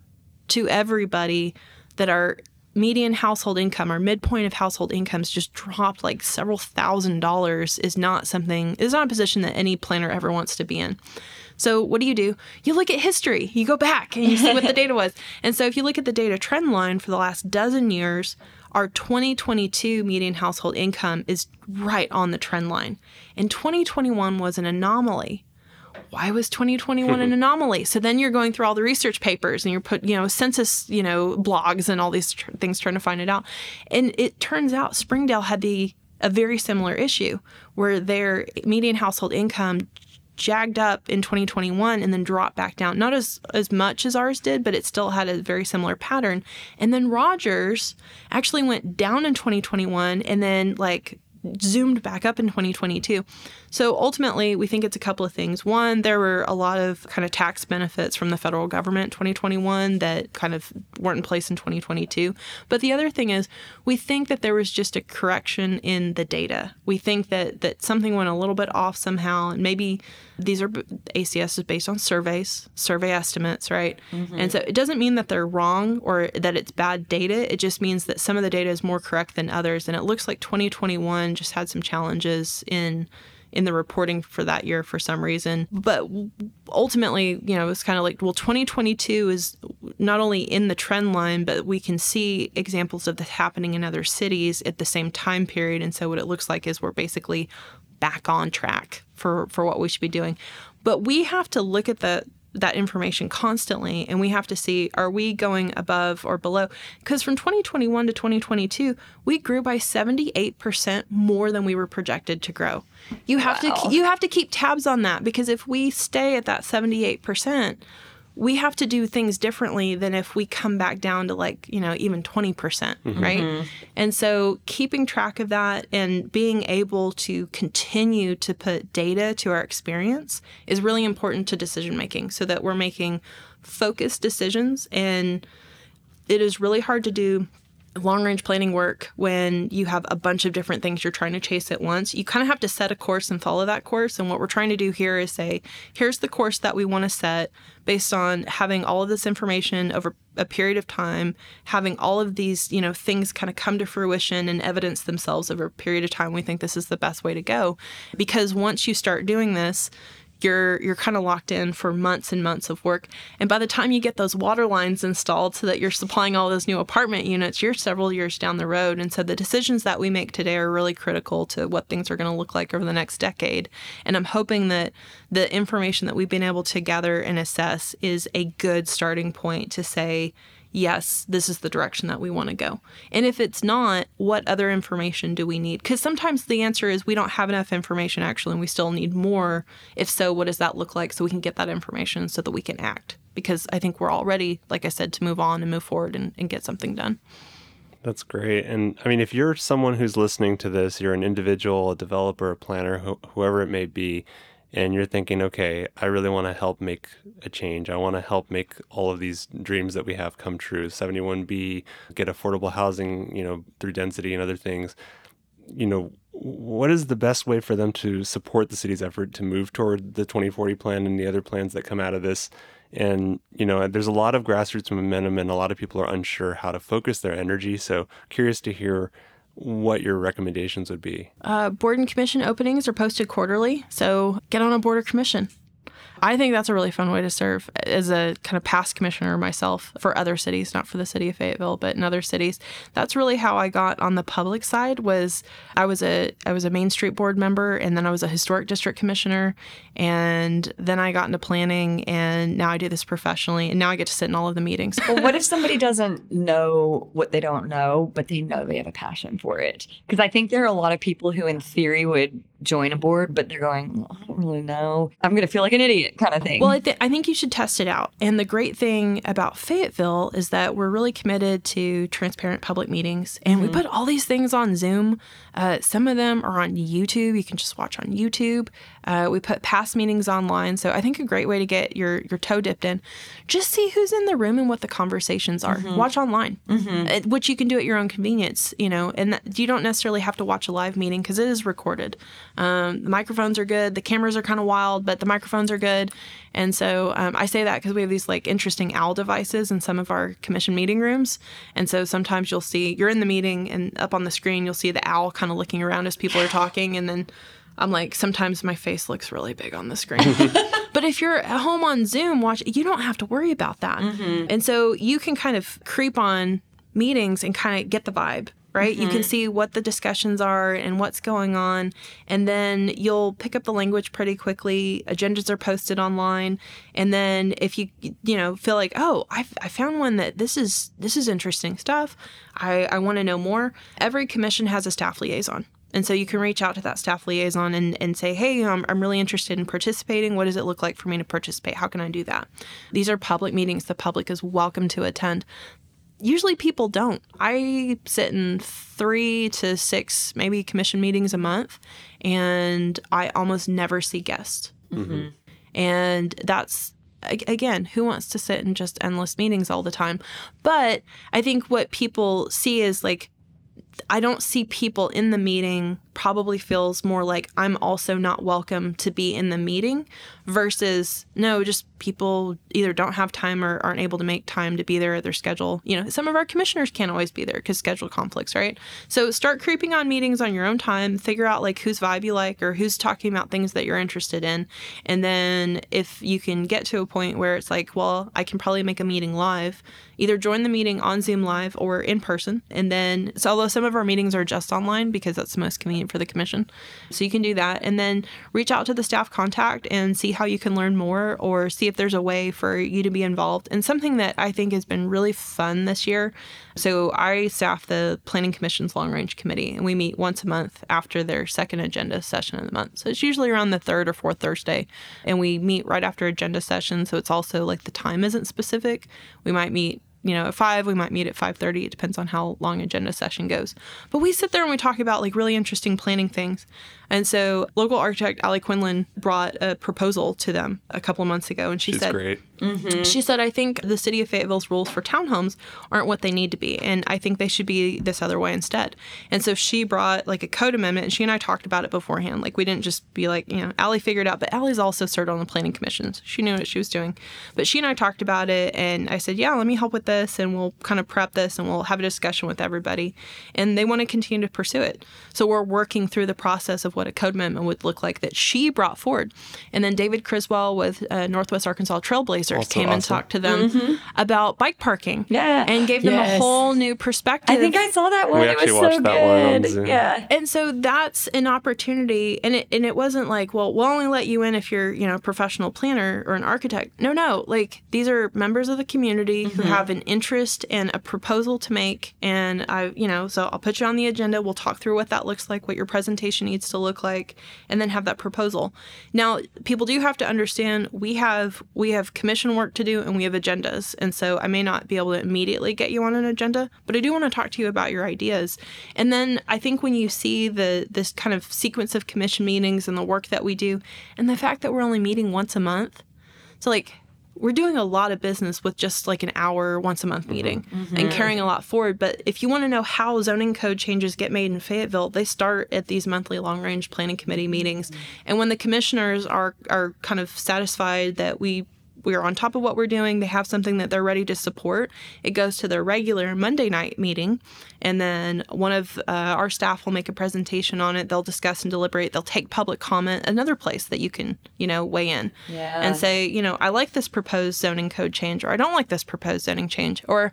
to everybody that our median household income or midpoint of household incomes just dropped like several thousand dollars is not something is not a position that any planner ever wants to be in. So what do you do? You look at history. You go back and you see what the data was. And so if you look at the data trend line for the last dozen years, our 2022 median household income is right on the trend line. And 2021 was an anomaly why was 2021 an anomaly? So then you're going through all the research papers and you're put, you know, census, you know, blogs and all these tr- things trying to find it out. And it turns out Springdale had the a very similar issue where their median household income jagged up in 2021 and then dropped back down. Not as as much as ours did, but it still had a very similar pattern. And then Rogers actually went down in 2021 and then like zoomed back up in 2022. So ultimately, we think it's a couple of things. One, there were a lot of kind of tax benefits from the federal government 2021 that kind of weren't in place in 2022. But the other thing is, we think that there was just a correction in the data. We think that that something went a little bit off somehow, and maybe these are ACS is based on surveys, survey estimates, right? Mm-hmm. And so it doesn't mean that they're wrong or that it's bad data. It just means that some of the data is more correct than others. And it looks like 2021 just had some challenges in in the reporting for that year for some reason. But ultimately, you know, it's kind of like, well, 2022 is not only in the trend line, but we can see examples of this happening in other cities at the same time period. And so what it looks like is we're basically back on track for for what we should be doing. But we have to look at the that information constantly and we have to see are we going above or below because from 2021 to 2022 we grew by 78% more than we were projected to grow you have wow. to you have to keep tabs on that because if we stay at that 78% we have to do things differently than if we come back down to like, you know, even 20%, percent mm hmm right? Mm-hmm. And so keeping track of that and being able to continue to put data to our experience is really important to decision making so that we're making focused decisions and it is really hard to do long range planning work when you have a bunch of different things you're trying to chase at once. You kind of have to set a course and follow that course. And what we're trying to do here is say, here's the course that we want to set based on having all of this information over a period of time, having all of these, you know, things kind of come to fruition and evidence themselves over a period of time. We think this is the best way to go. Because once you start doing this, you're you're kind of locked in for months and months of work. And by the time you get those water lines installed so that you're supplying all those new apartment units, you're several years down the road. And so the decisions that we make today are really critical to what things are going to look like over the next decade. And I'm hoping that the information that we've been able to gather and assess is a good starting point to say yes, this is the direction that we want to go. And if it's not, what other information do we need? Because sometimes the answer is we don't have enough information actually, and we still need more. If so, what does that look like so we can get that information so that we can act? Because I think we're all ready, like I said, to move on and move forward and, and get something done. That's great. And I mean, if you're someone who's listening to this, you're an individual, a developer, a planner, wh- whoever it may be, and you're thinking, okay, I really want to help make a change. I want to help make all of these dreams that we have come true. 71B, get affordable housing, you know, through density and other things. You know, what is the best way for them to support the city's effort to move toward the 2040 plan and the other plans that come out of this? And, you know, there's a lot of grassroots momentum and a lot of people are unsure how to focus their energy. So, curious to hear what your recommendations would be. Uh, board and commission openings are posted quarterly, so get on a board or commission. I think that's a really fun way to serve as a kind of past commissioner myself for other cities, not for the city of Fayetteville, but in other cities. That's really how I got on the public side was I was a I was a Main Street board member and then I was a historic district commissioner and then I got into planning and now I do this professionally and now I get to sit in all of the meetings. well, what if somebody doesn't know what they don't know, but they know they have a passion for it? Because I think there are a lot of people who in theory would join a board, but they're going, I don't really know. I'm going to feel like an idiot kind of thing. Well, I, th- I think you should test it out. And the great thing about Fayetteville is that we're really committed to transparent public meetings. And mm-hmm. we put all these things on Zoom. Uh, some of them are on YouTube. You can just watch on YouTube. Uh, we put past meetings online. So I think a great way to get your, your toe dipped in, just see who's in the room and what the conversations are. Mm-hmm. Watch online, mm-hmm. which you can do at your own convenience, you know, and that, you don't necessarily have to watch a live meeting because it is recorded. Um, the microphones are good. The cameras are kind of wild, but the microphones are good. And so um, I say that because we have these like interesting owl devices in some of our commission meeting rooms. And so sometimes you'll see you're in the meeting and up on the screen you'll see the owl kind of looking around as people are talking, and then I'm like, sometimes my face looks really big on the screen. but if you're at home on Zoom, watch, you don't have to worry about that. Mm-hmm. And so you can kind of creep on meetings and kind of get the vibe right? Mm-hmm. You can mm-hmm. see what the discussions are and what's going on. And then you'll pick up the language pretty quickly. Agendas are posted online. And then if you, you know, feel like, oh, I've, I found one that this is, this is interesting stuff. I, I want to know more. Every commission has a staff liaison. And so you can reach out to that staff liaison and, and say, hey, I'm, I'm really interested in participating. What does it look like for me to participate? How can I do that? These are public meetings. The public is welcome to attend usually people don't. I sit in three to six, maybe commission meetings a month, and I almost never see guests. Mm-hmm. And that's again, who wants to sit in just endless meetings all the time? But I think what people see is like, I don't see people in the meeting probably feels more like I'm also not welcome to be in the meeting versus no, just people either don't have time or aren't able to make time to be there at their schedule. You know, some of our commissioners can't always be there because schedule conflicts, right? So start creeping on meetings on your own time, figure out like whose vibe you like or who's talking about things that you're interested in. And then if you can get to a point where it's like, well, I can probably make a meeting live, either join the meeting on Zoom live or in person. And then, so although some of our meetings are just online because that's the most convenient for the commission. So you can do that and then reach out to the staff contact and see how you can learn more or see if there's a way for you to be involved. And something that I think has been really fun this year. So I staff the Planning Commission's Long Range Committee and we meet once a month after their second agenda session of the month. So it's usually around the third or fourth Thursday. And we meet right after agenda session. So it's also like the time isn't specific. We might meet you know, at five, we might meet at five thirty. It depends on how long agenda session goes. But we sit there and we talk about like really interesting planning things. And so local architect Allie Quinlan brought a proposal to them a couple of months ago, and she She's said, great. Mm-hmm. She said, I think the city of Fayetteville's rules for townhomes aren't what they need to be, and I think they should be this other way instead. And so she brought like a code amendment, and she and I talked about it beforehand. Like we didn't just be like, you know, Allie figured out, but Allie's also served on the planning commissions. She knew what she was doing. But she and I talked about it, and I said, yeah, let me help with this, and we'll kind of prep this, and we'll have a discussion with everybody. And they want to continue to pursue it. So we're working through the process of of what a code amendment would look like that she brought forward. And then David Criswell with uh, Northwest Arkansas Trailblazers Also came and talked to them about bike parking. Mm-hmm. Yeah. And gave them a whole new perspective. I think I saw that one. We it actually was so watched that one on good. Yeah. and so that's an opportunity and it and it wasn't like well we'll only let you in if you're you know a professional planner or an architect no no like these are members of the community who have an interest and a proposal to make and i you know so i'll put you on the agenda we'll talk through what that looks like what your presentation needs to look like and then have that proposal. Now people do have to understand we have we have commission work to do and we have agendas. And so i may not be able to immediately get you on an agenda but i do want to talk to you about your ideas. And then i think when you see the this kind of sequence of commission meetings and the work that we do and the fact that we're only meeting once a month so like we're doing a lot of business with just like an hour once a month mm-hmm. meeting and mm-hmm. carrying a lot forward. But if you want to know how zoning code changes get made in Fayetteville, they start at these monthly long range planning committee meetings. Mm-hmm. And when the commissioners are are kind of satisfied that we we are on top of what we're doing, they have something that they're ready to support, it goes to their regular Monday night meeting. And then one of uh, our staff will make a presentation on it. They'll discuss and deliberate. They'll take public comment, another place that you can, you know, weigh in Yeah. and say, you know, I like this proposed zoning code change, or I don't like this proposed zoning change, or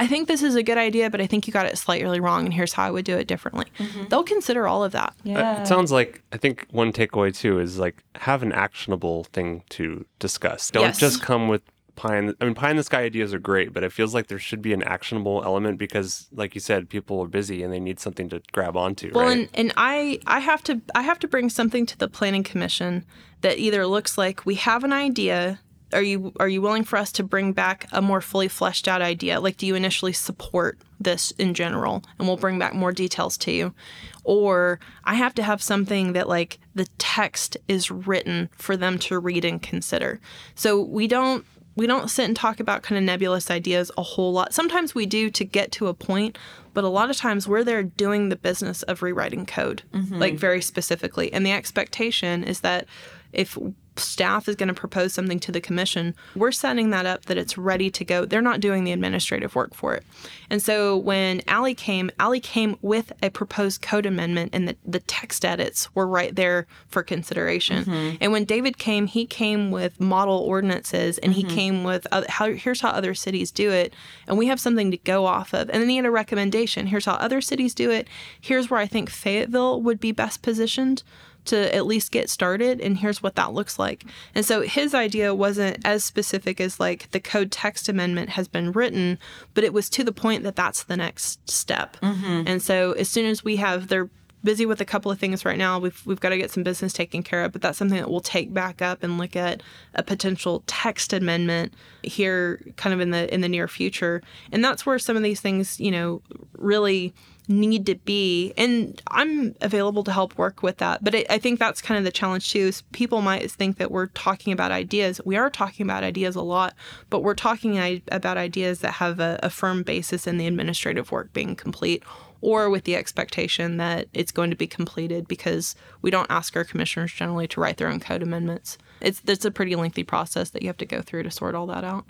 I think this is a good idea, but I think you got it slightly wrong, and here's how I would do it differently. They'll consider all of that. Uh, Yeah. It sounds like I think one takeaway too is like have an actionable thing to discuss. Don't Yes. just come with pie in the, I mean pie in the sky ideas are great, but it feels like there should be an actionable element because like you said, people are busy and they need something to grab onto, Well, right? and, and I I have to I have to bring something to the planning commission that either looks like we have an idea. Are you are you willing for us to bring back a more fully fleshed out idea? Like, do you initially support this in general, and we'll bring back more details to you, or I have to have something that like the text is written for them to read and consider. So we don't we don't sit and talk about kind of nebulous ideas a whole lot. Sometimes we do to get to a point, but a lot of times we're there doing the business of rewriting code, mm-hmm. like very specifically. And the expectation is that if staff is going to propose something to the commission, we're setting that up that it's ready to go. They're not doing the administrative work for it. And so when Allie came, Allie came with a proposed code amendment and the, the text edits were right there for consideration. And when David came, he came with model ordinances and he came with uh, how, here's how other cities do it. And we have something to go off of. And then he had a recommendation. Here's how other cities do it. Here's where I think Fayetteville would be best positioned to at least get started and here's what that looks like. And so his idea wasn't as specific as like the code text amendment has been written, but it was to the point that that's the next step. Mm-hmm. And so as soon as we have they're busy with a couple of things right now. We've we've got to get some business taken care of, but that's something that we'll take back up and look at a potential text amendment here kind of in the in the near future. And that's where some of these things, you know, really need to be. And i'm available to help work with that. But I, I think that's kind of the challenge too is people might think that we're talking about ideas. We are talking about ideas a lot but we're talking i- about ideas that have a, a firm basis in the administrative work being complete or with the expectation that it's going to be completed because we don't ask our commissioners generally to write their own code amendments. It's it's a pretty lengthy process that you have to go through to sort all that out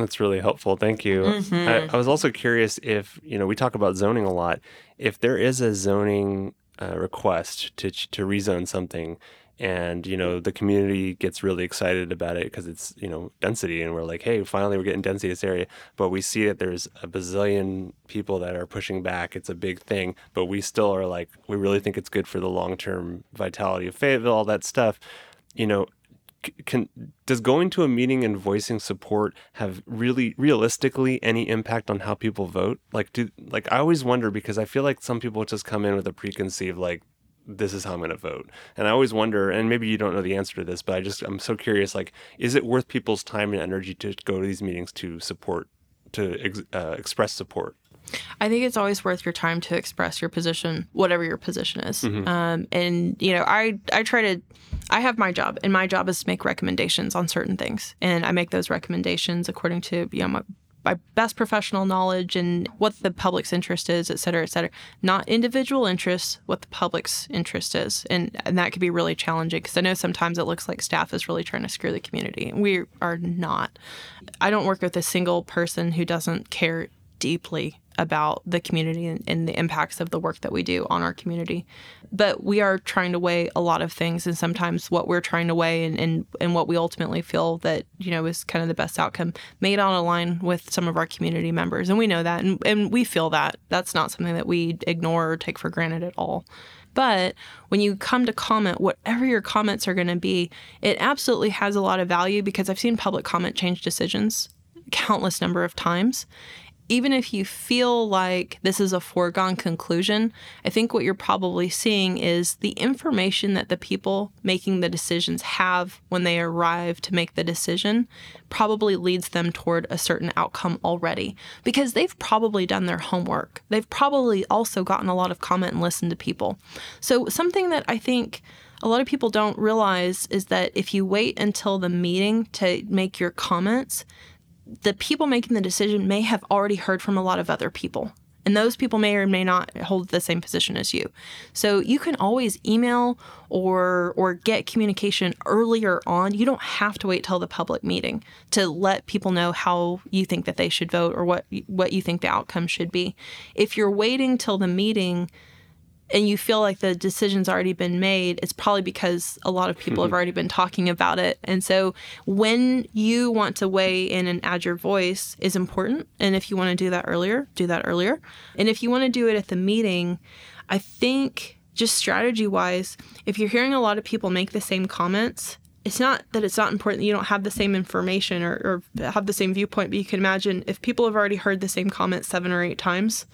That's really helpful. Thank you. I, I was also curious if, you know, we talk about zoning a lot. If there is a zoning uh, request to, to rezone something and, you know, the community gets really excited about it because it's, you know, density and we're like, hey, finally we're getting density in this area. But we see that there's a bazillion people that are pushing back. It's a big thing. But we still are like, we really think it's good for the long term vitality of Fayetteville, all that stuff. You know, can does going to a meeting and voicing support have really realistically any impact on how people vote? Like do like i always wonder because i feel like some people just come in with a preconceived like this is how i'm going to vote. And i always wonder and maybe you don't know the answer to this but i just i'm so curious like is it worth people's time and energy to go to these meetings to support to ex- uh, express support I think it's always worth your time to express your position, whatever your position is. Um, and you know, I I try to, I have my job, and my job is to make recommendations on certain things, and I make those recommendations according to you know my, my best professional knowledge and what the public's interest is, et cetera, et cetera. Not individual interests, what the public's interest is, and and that can be really challenging because I know sometimes it looks like staff is really trying to screw the community, and we are not. I don't work with a single person who doesn't care deeply about the community and, and the impacts of the work that we do on our community. But we are trying to weigh a lot of things, and sometimes what we're trying to weigh and, and, and what we ultimately feel that you know is kind of the best outcome may not align with some of our community members, and we know that, and, and we feel that. That's not something that we ignore or take for granted at all. But when you come to comment, whatever your comments are going to be, it absolutely has a lot of value because I've seen public comment change decisions countless number of times even if you feel like this is a foregone conclusion, I think what you're probably seeing is the information that the people making the decisions have when they arrive to make the decision probably leads them toward a certain outcome already because they've probably done their homework. They've probably also gotten a lot of comment and listened to people. So, something that I think a lot of people don't realize is that if you wait until the meeting to make your comments, the people making the decision may have already heard from a lot of other people. And those people may or may not hold the same position as you. So you can always email or or get communication earlier on. You don't have to wait till the public meeting to let people know how you think that they should vote or what what you think the outcome should be. If you're waiting till the meeting and you feel like the decision's already been made, it's probably because a lot of people have mm-hmm. already been talking about it. And so when you want to weigh in and add your voice is important. And if you want to do that earlier, do that earlier. And if you want to do it at the meeting, I think just strategy wise, if you're hearing a lot of people make the same comments, it's not that it's not important that you don't have the same information or, or have the same viewpoint, but you can imagine if people have already heard the same comment seven or eight times,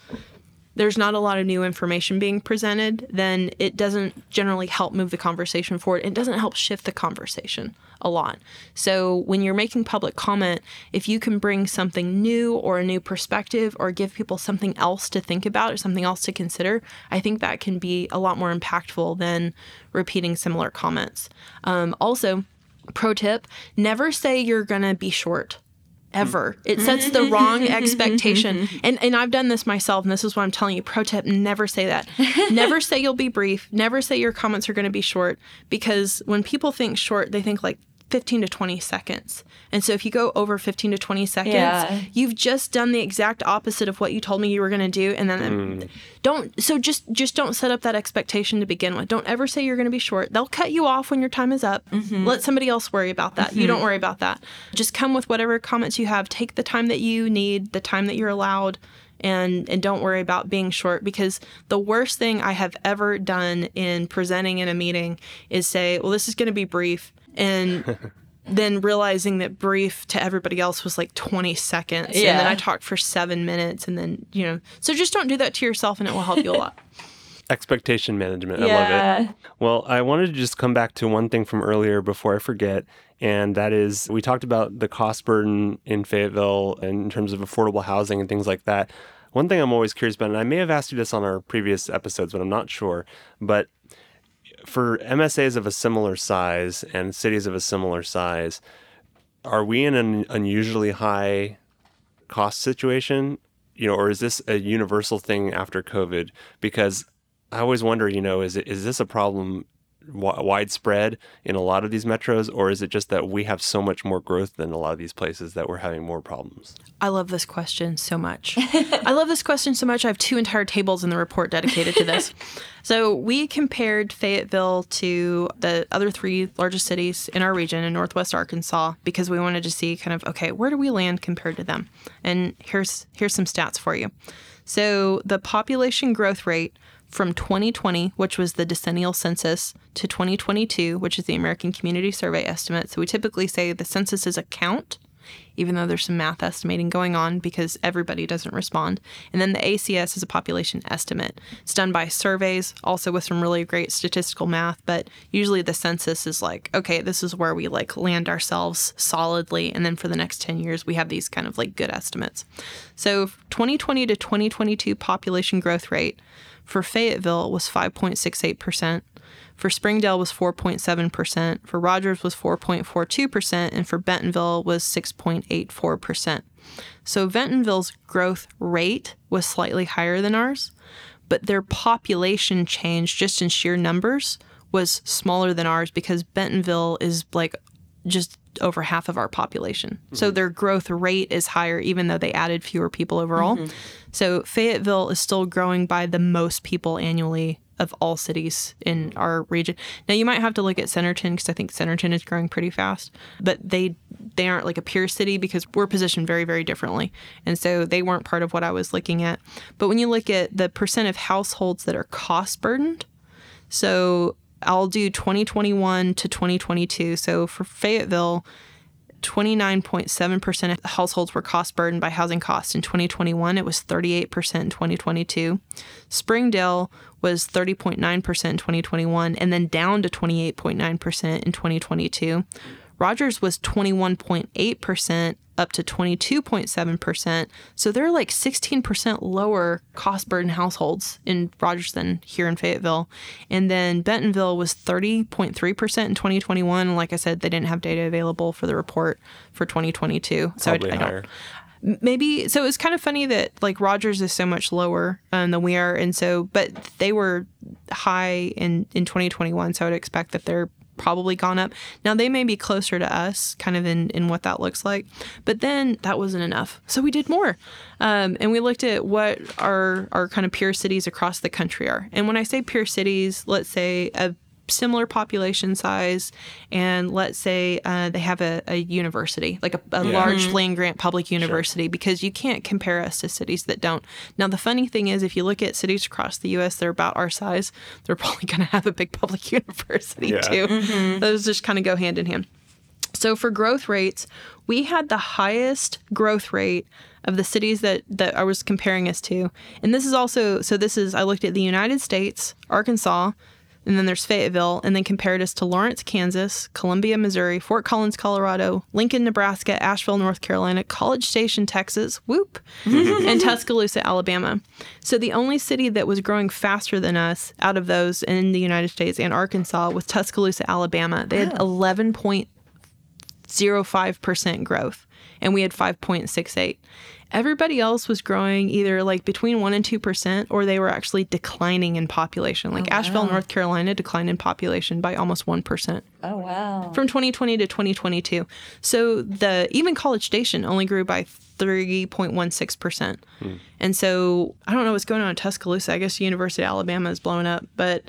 there's not a lot of new information being presented, then it doesn't generally help move the conversation forward. It doesn't help shift the conversation a lot. So when you're making public comment, if you can bring something new or a new perspective or give people something else to think about or something else to consider, I think that can be a lot more impactful than repeating similar comments. Um, also, pro tip never say you're going to be short ever. Mm-hmm. It sets the mm-hmm. wrong mm-hmm. expectation. And and I've done this myself, and this is what I'm telling you. Pro tip: never say that. never say you'll be brief. Never say your comments are going to be short, because when people think short, they think like 15 to 20 seconds. And so if you go over 15 to 20 seconds, Yeah. you've just done the exact opposite of what you told me you were going to do and then mm. don't so just just don't set up that expectation to begin with. Don't ever say you're going to be short. They'll cut you off when your time is up. Mm-hmm. Let somebody else worry about that. You mm-hmm. don't worry about that. Just come with whatever comments you have. Take the time that you need, the time that you're allowed and and don't worry about being short because the worst thing I have ever done in presenting in a meeting is say, well, this is going to be brief, and then realizing that brief to everybody else was like 20 seconds, and then I talked for seven minutes, and then you know, so just don't do that to yourself, and it will help you a lot. Expectation management. I love it. Well, I wanted to just come back to one thing from earlier before I forget. And that is, we talked about the cost burden in Fayetteville in terms of affordable housing and things like that. One thing I'm always curious about, and I may have asked you this on our previous episodes, but I'm not sure. But for MSAs of a similar size and cities of a similar size, are we in an unusually high cost situation? You know, or is this a universal thing after COVID? Because I always wonder, you know, is it is this a problem wi- widespread in a lot of these metros, or is it just that we have so much more growth than a lot of these places that we're having more problems? I love this question so much. I love this question so much. I have two entire tables in the report dedicated to this. so we compared Fayetteville to the other three largest cities in our region in Northwest Arkansas because we wanted to see kind of okay, where do we land compared to them? And here's here's some stats for you. So the population growth rate from 2020, which was the decennial census, to 2022, which is the American Community Survey estimate. So we typically say the census is a count even though there's some math estimating going on because everybody doesn't respond. And then the ACS is a population estimate. It's done by surveys, also with some really great statistical math, but usually the census is like, okay, this is where we like land ourselves solidly. And then for the next 10 years, we have these kind of like good estimates. So 2020 to 2022 population growth rate for Fayetteville was 5.68%. For Springdale was 4.7%, for Rogers was 4.42%, and for Bentonville was 6.84%. So Bentonville's growth rate was slightly higher than ours, but their population change just in sheer numbers was smaller than ours because Bentonville is like just over half of our population. So mm-hmm. their growth rate is higher, even though they added fewer people overall. Mm-hmm. So Fayetteville is still growing by the most people annually of all cities in our region. Now you might have to look at Centerton because I think Centerton is growing pretty fast, but they they aren't like a peer city because we're positioned very very differently, and so they weren't part of what I was looking at. But when you look at the percent of households that are cost burdened, so I'll do 2021 to 2022. So for Fayetteville, 29.7% of households were cost burdened by housing costs. In 2021, it was 38% in 2022. Springdale was 30.9% in 2021 and then down to 28.9% in 2022. Rogers was 21.8% up to 22.7%. So they're like 16% lower cost burden households in Rogers than here in Fayetteville. And then Bentonville was 30.3% in 2021. And like I said, they didn't have data available for the report for 2022. So I, Probably I higher. don't maybe so it's kind of funny that like Rogers is so much lower um, than we are, and so but they were high in in 2021, so I would expect that they're probably gone up. Now they may be closer to us, kind of in in what that looks like, but then that wasn't enough, so we did more, um, and we looked at what our our kind of peer cities across the country are, and when I say peer cities, let's say a similar population size and let's say uh, they have a, a university like a, a Yeah. large land grant public university because you can't compare us to cities that don't now the funny thing is if you look at cities across the us they're about our size they're probably going to have a big public university Yeah. too those just kind of go hand in hand so for growth rates, we had the highest growth rate of the cities that that I was comparing us to. And this is also so this is I looked at the United States, Arkansas, and then there's Fayetteville, and then compared us to Lawrence, Kansas, Columbia, Missouri, Fort Collins, Colorado, Lincoln, Nebraska, Asheville, North Carolina, College Station, Texas, whoop, and Tuscaloosa, Alabama. So the only city that was growing faster than us out of those in the United States and Arkansas was Tuscaloosa, Alabama. They had 11.05% growth, and we had 5.68. Everybody else was growing either like between 1 and 2%, or they were actually declining in population. Like oh, Asheville, North Carolina declined in population by almost 1% Oh wow. from 2020 to 2022. So the even College Station only grew by 3.16%. Hmm. And so I don't know what's going on in Tuscaloosa. I guess University of Alabama is blowing up, but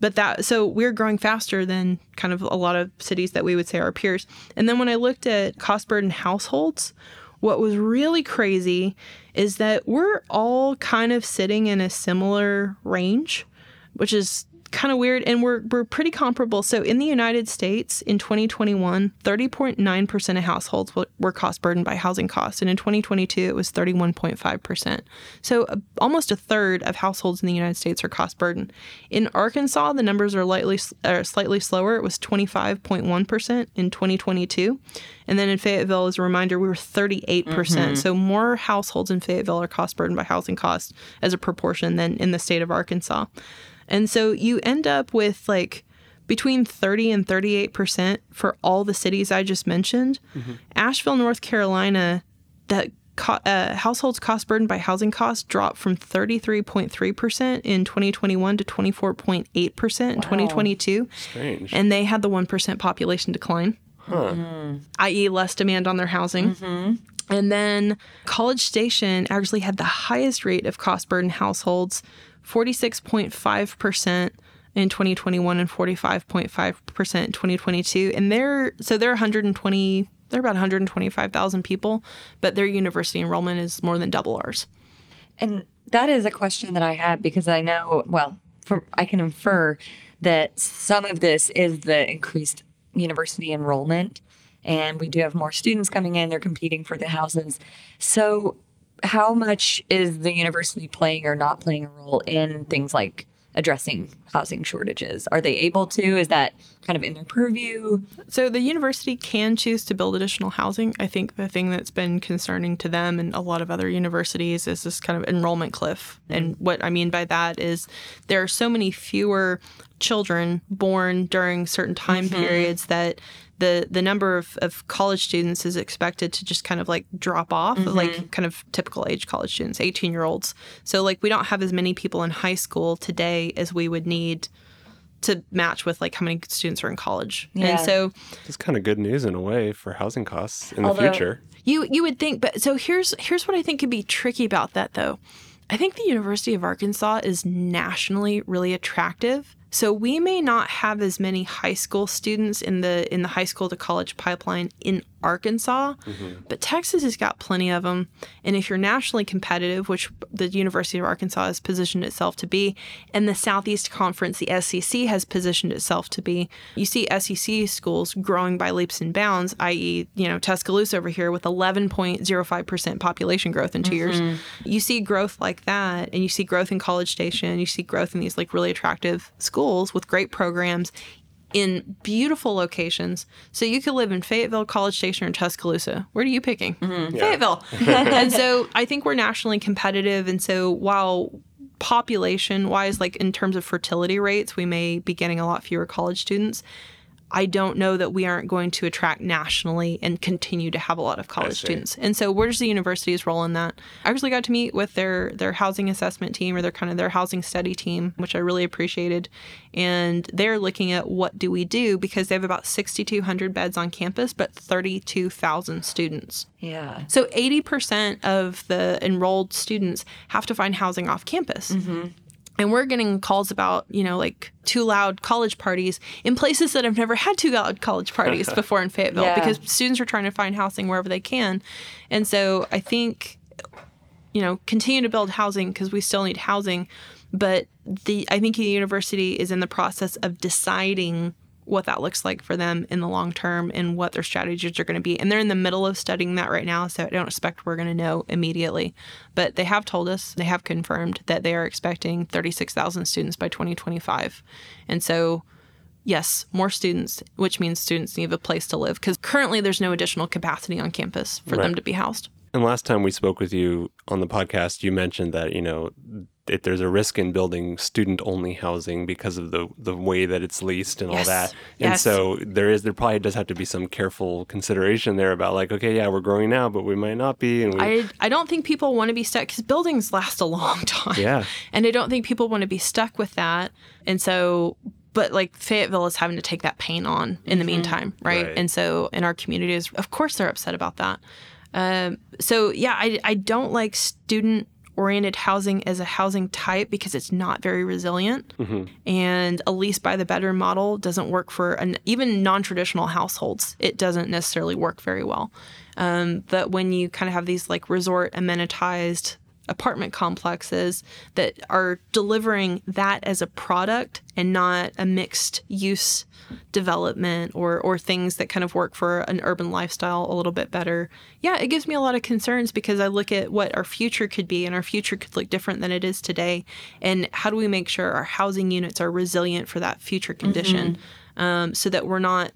but that so we're growing faster than kind of a lot of cities that we would say are peers. And then when I looked at cost burden households, what was really crazy is that we're all kind of sitting in a similar range, which is kind of weird and we're we're pretty comparable. So in the United States in 2021, 30.9% of households were, cost burdened by housing costs and in 2022 it was 31.5%. So uh, almost a third of households in the United States are cost burdened. In Arkansas, the numbers are lightly uh, slightly slower. It was 25.1% in 2022. And then in Fayetteville, as a reminder, we were 38%. percent So more households in Fayetteville are cost burdened by housing costs as a proportion than in the state of Arkansas. And so you end up with like between 30 and 38% for all the cities I just mentioned. Mm-hmm. Asheville, North Carolina, that co- uh, households cost burdened by housing costs dropped from 33.3% in 2021 to 24.8% in 2022. Strange. And they had the 1% population decline, huh. Hmm. i.e., less demand on their housing. Mm-hmm. And then College Station actually had the highest rate of cost burden households, 46.5% in 2021 and 45.5% in 2022. And they're so they're 120 they're about 125,000 people, but their university enrollment is more than double ours. And that is a question that I had because I know, well, I can infer that some of this is the increased university enrollment, and we do have more students coming in. They're competing for the houses. So, how much is the university playing or not playing a role in things like addressing housing shortages? Are they able to? Is that kind of in their purview? So the university can choose to build additional housing. I think the thing that's been concerning to them and a lot of other universities is this kind of enrollment cliff. Mm-hmm. And what I mean by that is there are so many fewer children born during certain time mm-hmm. periods that the the number of, of college students is expected to just kind of like drop off like mm-hmm. kind of typical age college students 18 year olds so like we don't have as many people in high school today as we would need to match with like how many students are in college. Yeah. And so It's kind of good news in a way for housing costs in Although- the future. you you would think, but so here's here's what I think could be tricky about that though. I think the University of Arkansas is nationally really attractive. So we may not have as many high school students in the in the high school to college pipeline in Arkansas, mm-hmm. but Texas has got plenty of them. And if you're nationally competitive, which the University of Arkansas has positioned itself to be, and the Southeast Conference, the SEC, has positioned itself to be, you see SEC schools growing by leaps and bounds, i.e., you know, Tuscaloosa over here with 11.05% population growth in 2 years. Mm-hmm. You see growth like that, and you see growth in College Station, you see growth in these like really attractive schools with great programs in beautiful locations. So you could live in Fayetteville, College Station, or Tuscaloosa. Where are you picking? Mm-hmm. Fayetteville. and so I think we're nationally competitive. And so while population wise, like in terms of fertility rates, we may be getting a lot fewer college students. I don't know that we aren't going to attract nationally and continue to have a lot of college students. And so, where does the university's role in that? I actually got to meet with their their housing assessment team or their kind of their housing study team, which I really appreciated. And they're looking at what do we do because they have about 6,200 beds on campus, but 32,000 students. Yeah. So 80% of the enrolled students have to find housing off campus. Mm-hmm. And we're getting calls about, you know, like too loud college parties in places that have never had too loud college parties before in Fayetteville Yeah. because students are trying to find housing wherever they can. And so I think, you know, continue to build housing because we still need housing. But the I think the university is in the process of deciding what that looks like for them in the long term and what their strategies are going to be. And they're in the middle of studying that right now, so I don't expect we're going to know immediately. But they have told us, they have confirmed that they are expecting 36,000 students by 2025. And so yes, more students, which means students need a place to live because currently there's no additional capacity on campus for them to be housed. And last time we spoke with you on the podcast, you mentioned that you know that there's a risk in building student-only housing because of the the way that it's leased and all that. And Yes. so there is there probably does have to be some careful consideration there about like, okay, yeah, we're growing now, but we might not be. And we, I, I don't think people want to be stuck because buildings last a long time. Yeah. And I don't think people want to be stuck with that. And so, but like Fayetteville is having to take that pain on in the mm-hmm. meantime, right? Right. And so in our communities, of course, they're upset about that. Um, so yeah, I, I don't like student oriented housing as a housing type because it's not very resilient. And a lease by the bedroom model doesn't work for an, even non-traditional households it doesn't necessarily work very well. Um, but when you kind of have these like resort amenitized apartment complexes that are delivering that as a product and not a mixed use development or or things that kind of work for an urban lifestyle a little bit better. Yeah, it gives me a lot of concerns because I look at what our future could be and our future could look different than it is today. And how do we make sure our housing units are resilient for that future condition um, so that we're not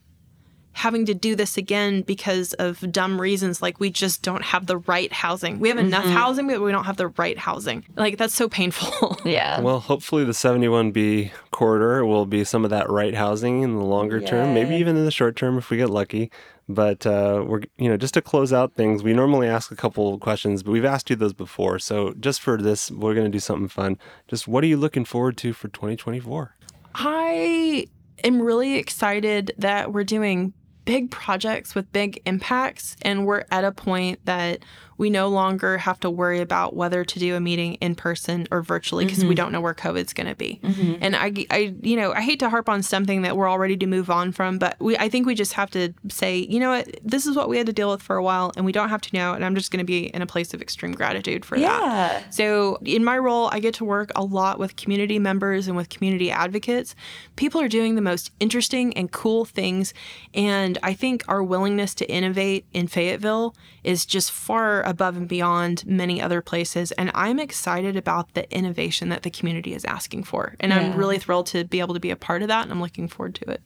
having to do this again because of dumb reasons like we just don't have the right housing. We have enough housing but we don't have the right housing. Like that's so painful. Yeah. Well, hopefully the 71B corridor will be some of that right housing in the longer term, maybe even in the short term if we get lucky. But uh, we're, you know, just to close out things, we normally ask a couple questions, but we've asked you those before. So just for this, we're going to do something fun. Just what are you looking forward to for 2024? I am really excited that we're doing big projects with big impacts and we're at a point that we no longer have to worry about whether to do a meeting in person or virtually because we mm-hmm. don't know where COVID's going to be. Mm-hmm. And I, I, you know, I hate to harp on something that we're all ready to move on from, but we, I think we just have to say, you know what, this is what we had to deal with for a while and we don't have to now. And I'm just going to be in a place of extreme gratitude for that. Yeah. So, in my role, I get to work a lot with community members and with community advocates. People are doing the most interesting and cool things. And I think our willingness to innovate in Fayetteville is just far above and beyond many other places. And I'm excited about the innovation that the community is asking for. And Yeah. I'm really thrilled to be able to be a part of that. And I'm looking forward to it.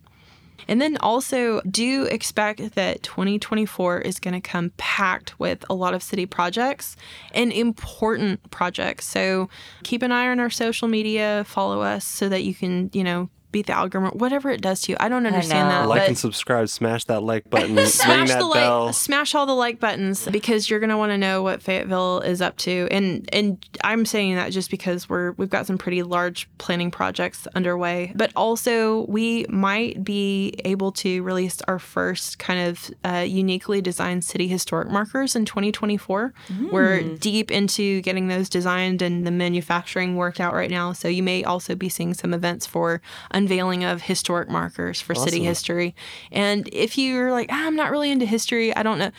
And then also, do expect that 2024 is going to come packed with a lot of city projects and important projects. So keep an eye on our social media, follow us so that you can, you know, beat the algorithm, whatever it does to you. I don't understand know. that. like but and subscribe, smash that like button, ring smash that the bell. like, smash all the like buttons because you're gonna want to know what Fayetteville is up to. And and I'm saying that just because we're we've got some pretty large planning projects underway, but also we might be able to release our first kind of uh, uniquely designed city historic markers in 2024. We're deep into getting those designed and the manufacturing worked out right now. So you may also be seeing some events for unveiling of historic markers for city history. And if you're like, ah, I'm not really into history, I don't know.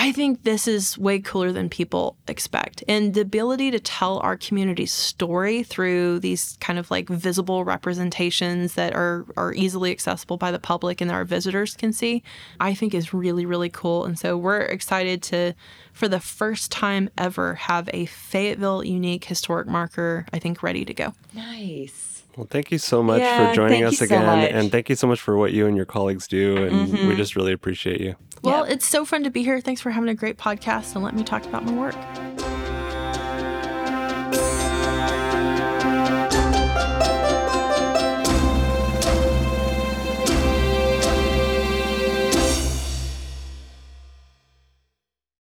I think this is way cooler than people expect. And the ability to tell our community's story through these kind of like visible representations that are, are easily accessible by the public and that our visitors can see, I think is really, really cool. And so we're excited to, for the first time ever, have a Fayetteville unique historic marker, I think, ready to go. Nice. Well, thank you so much Yeah, for joining us you so again. And thank you so much for what you and your colleagues do. And we mm-hmm. just really appreciate you. Well, Yeah. it's so fun to be here. Thanks for having a great podcast and let me talk about my work.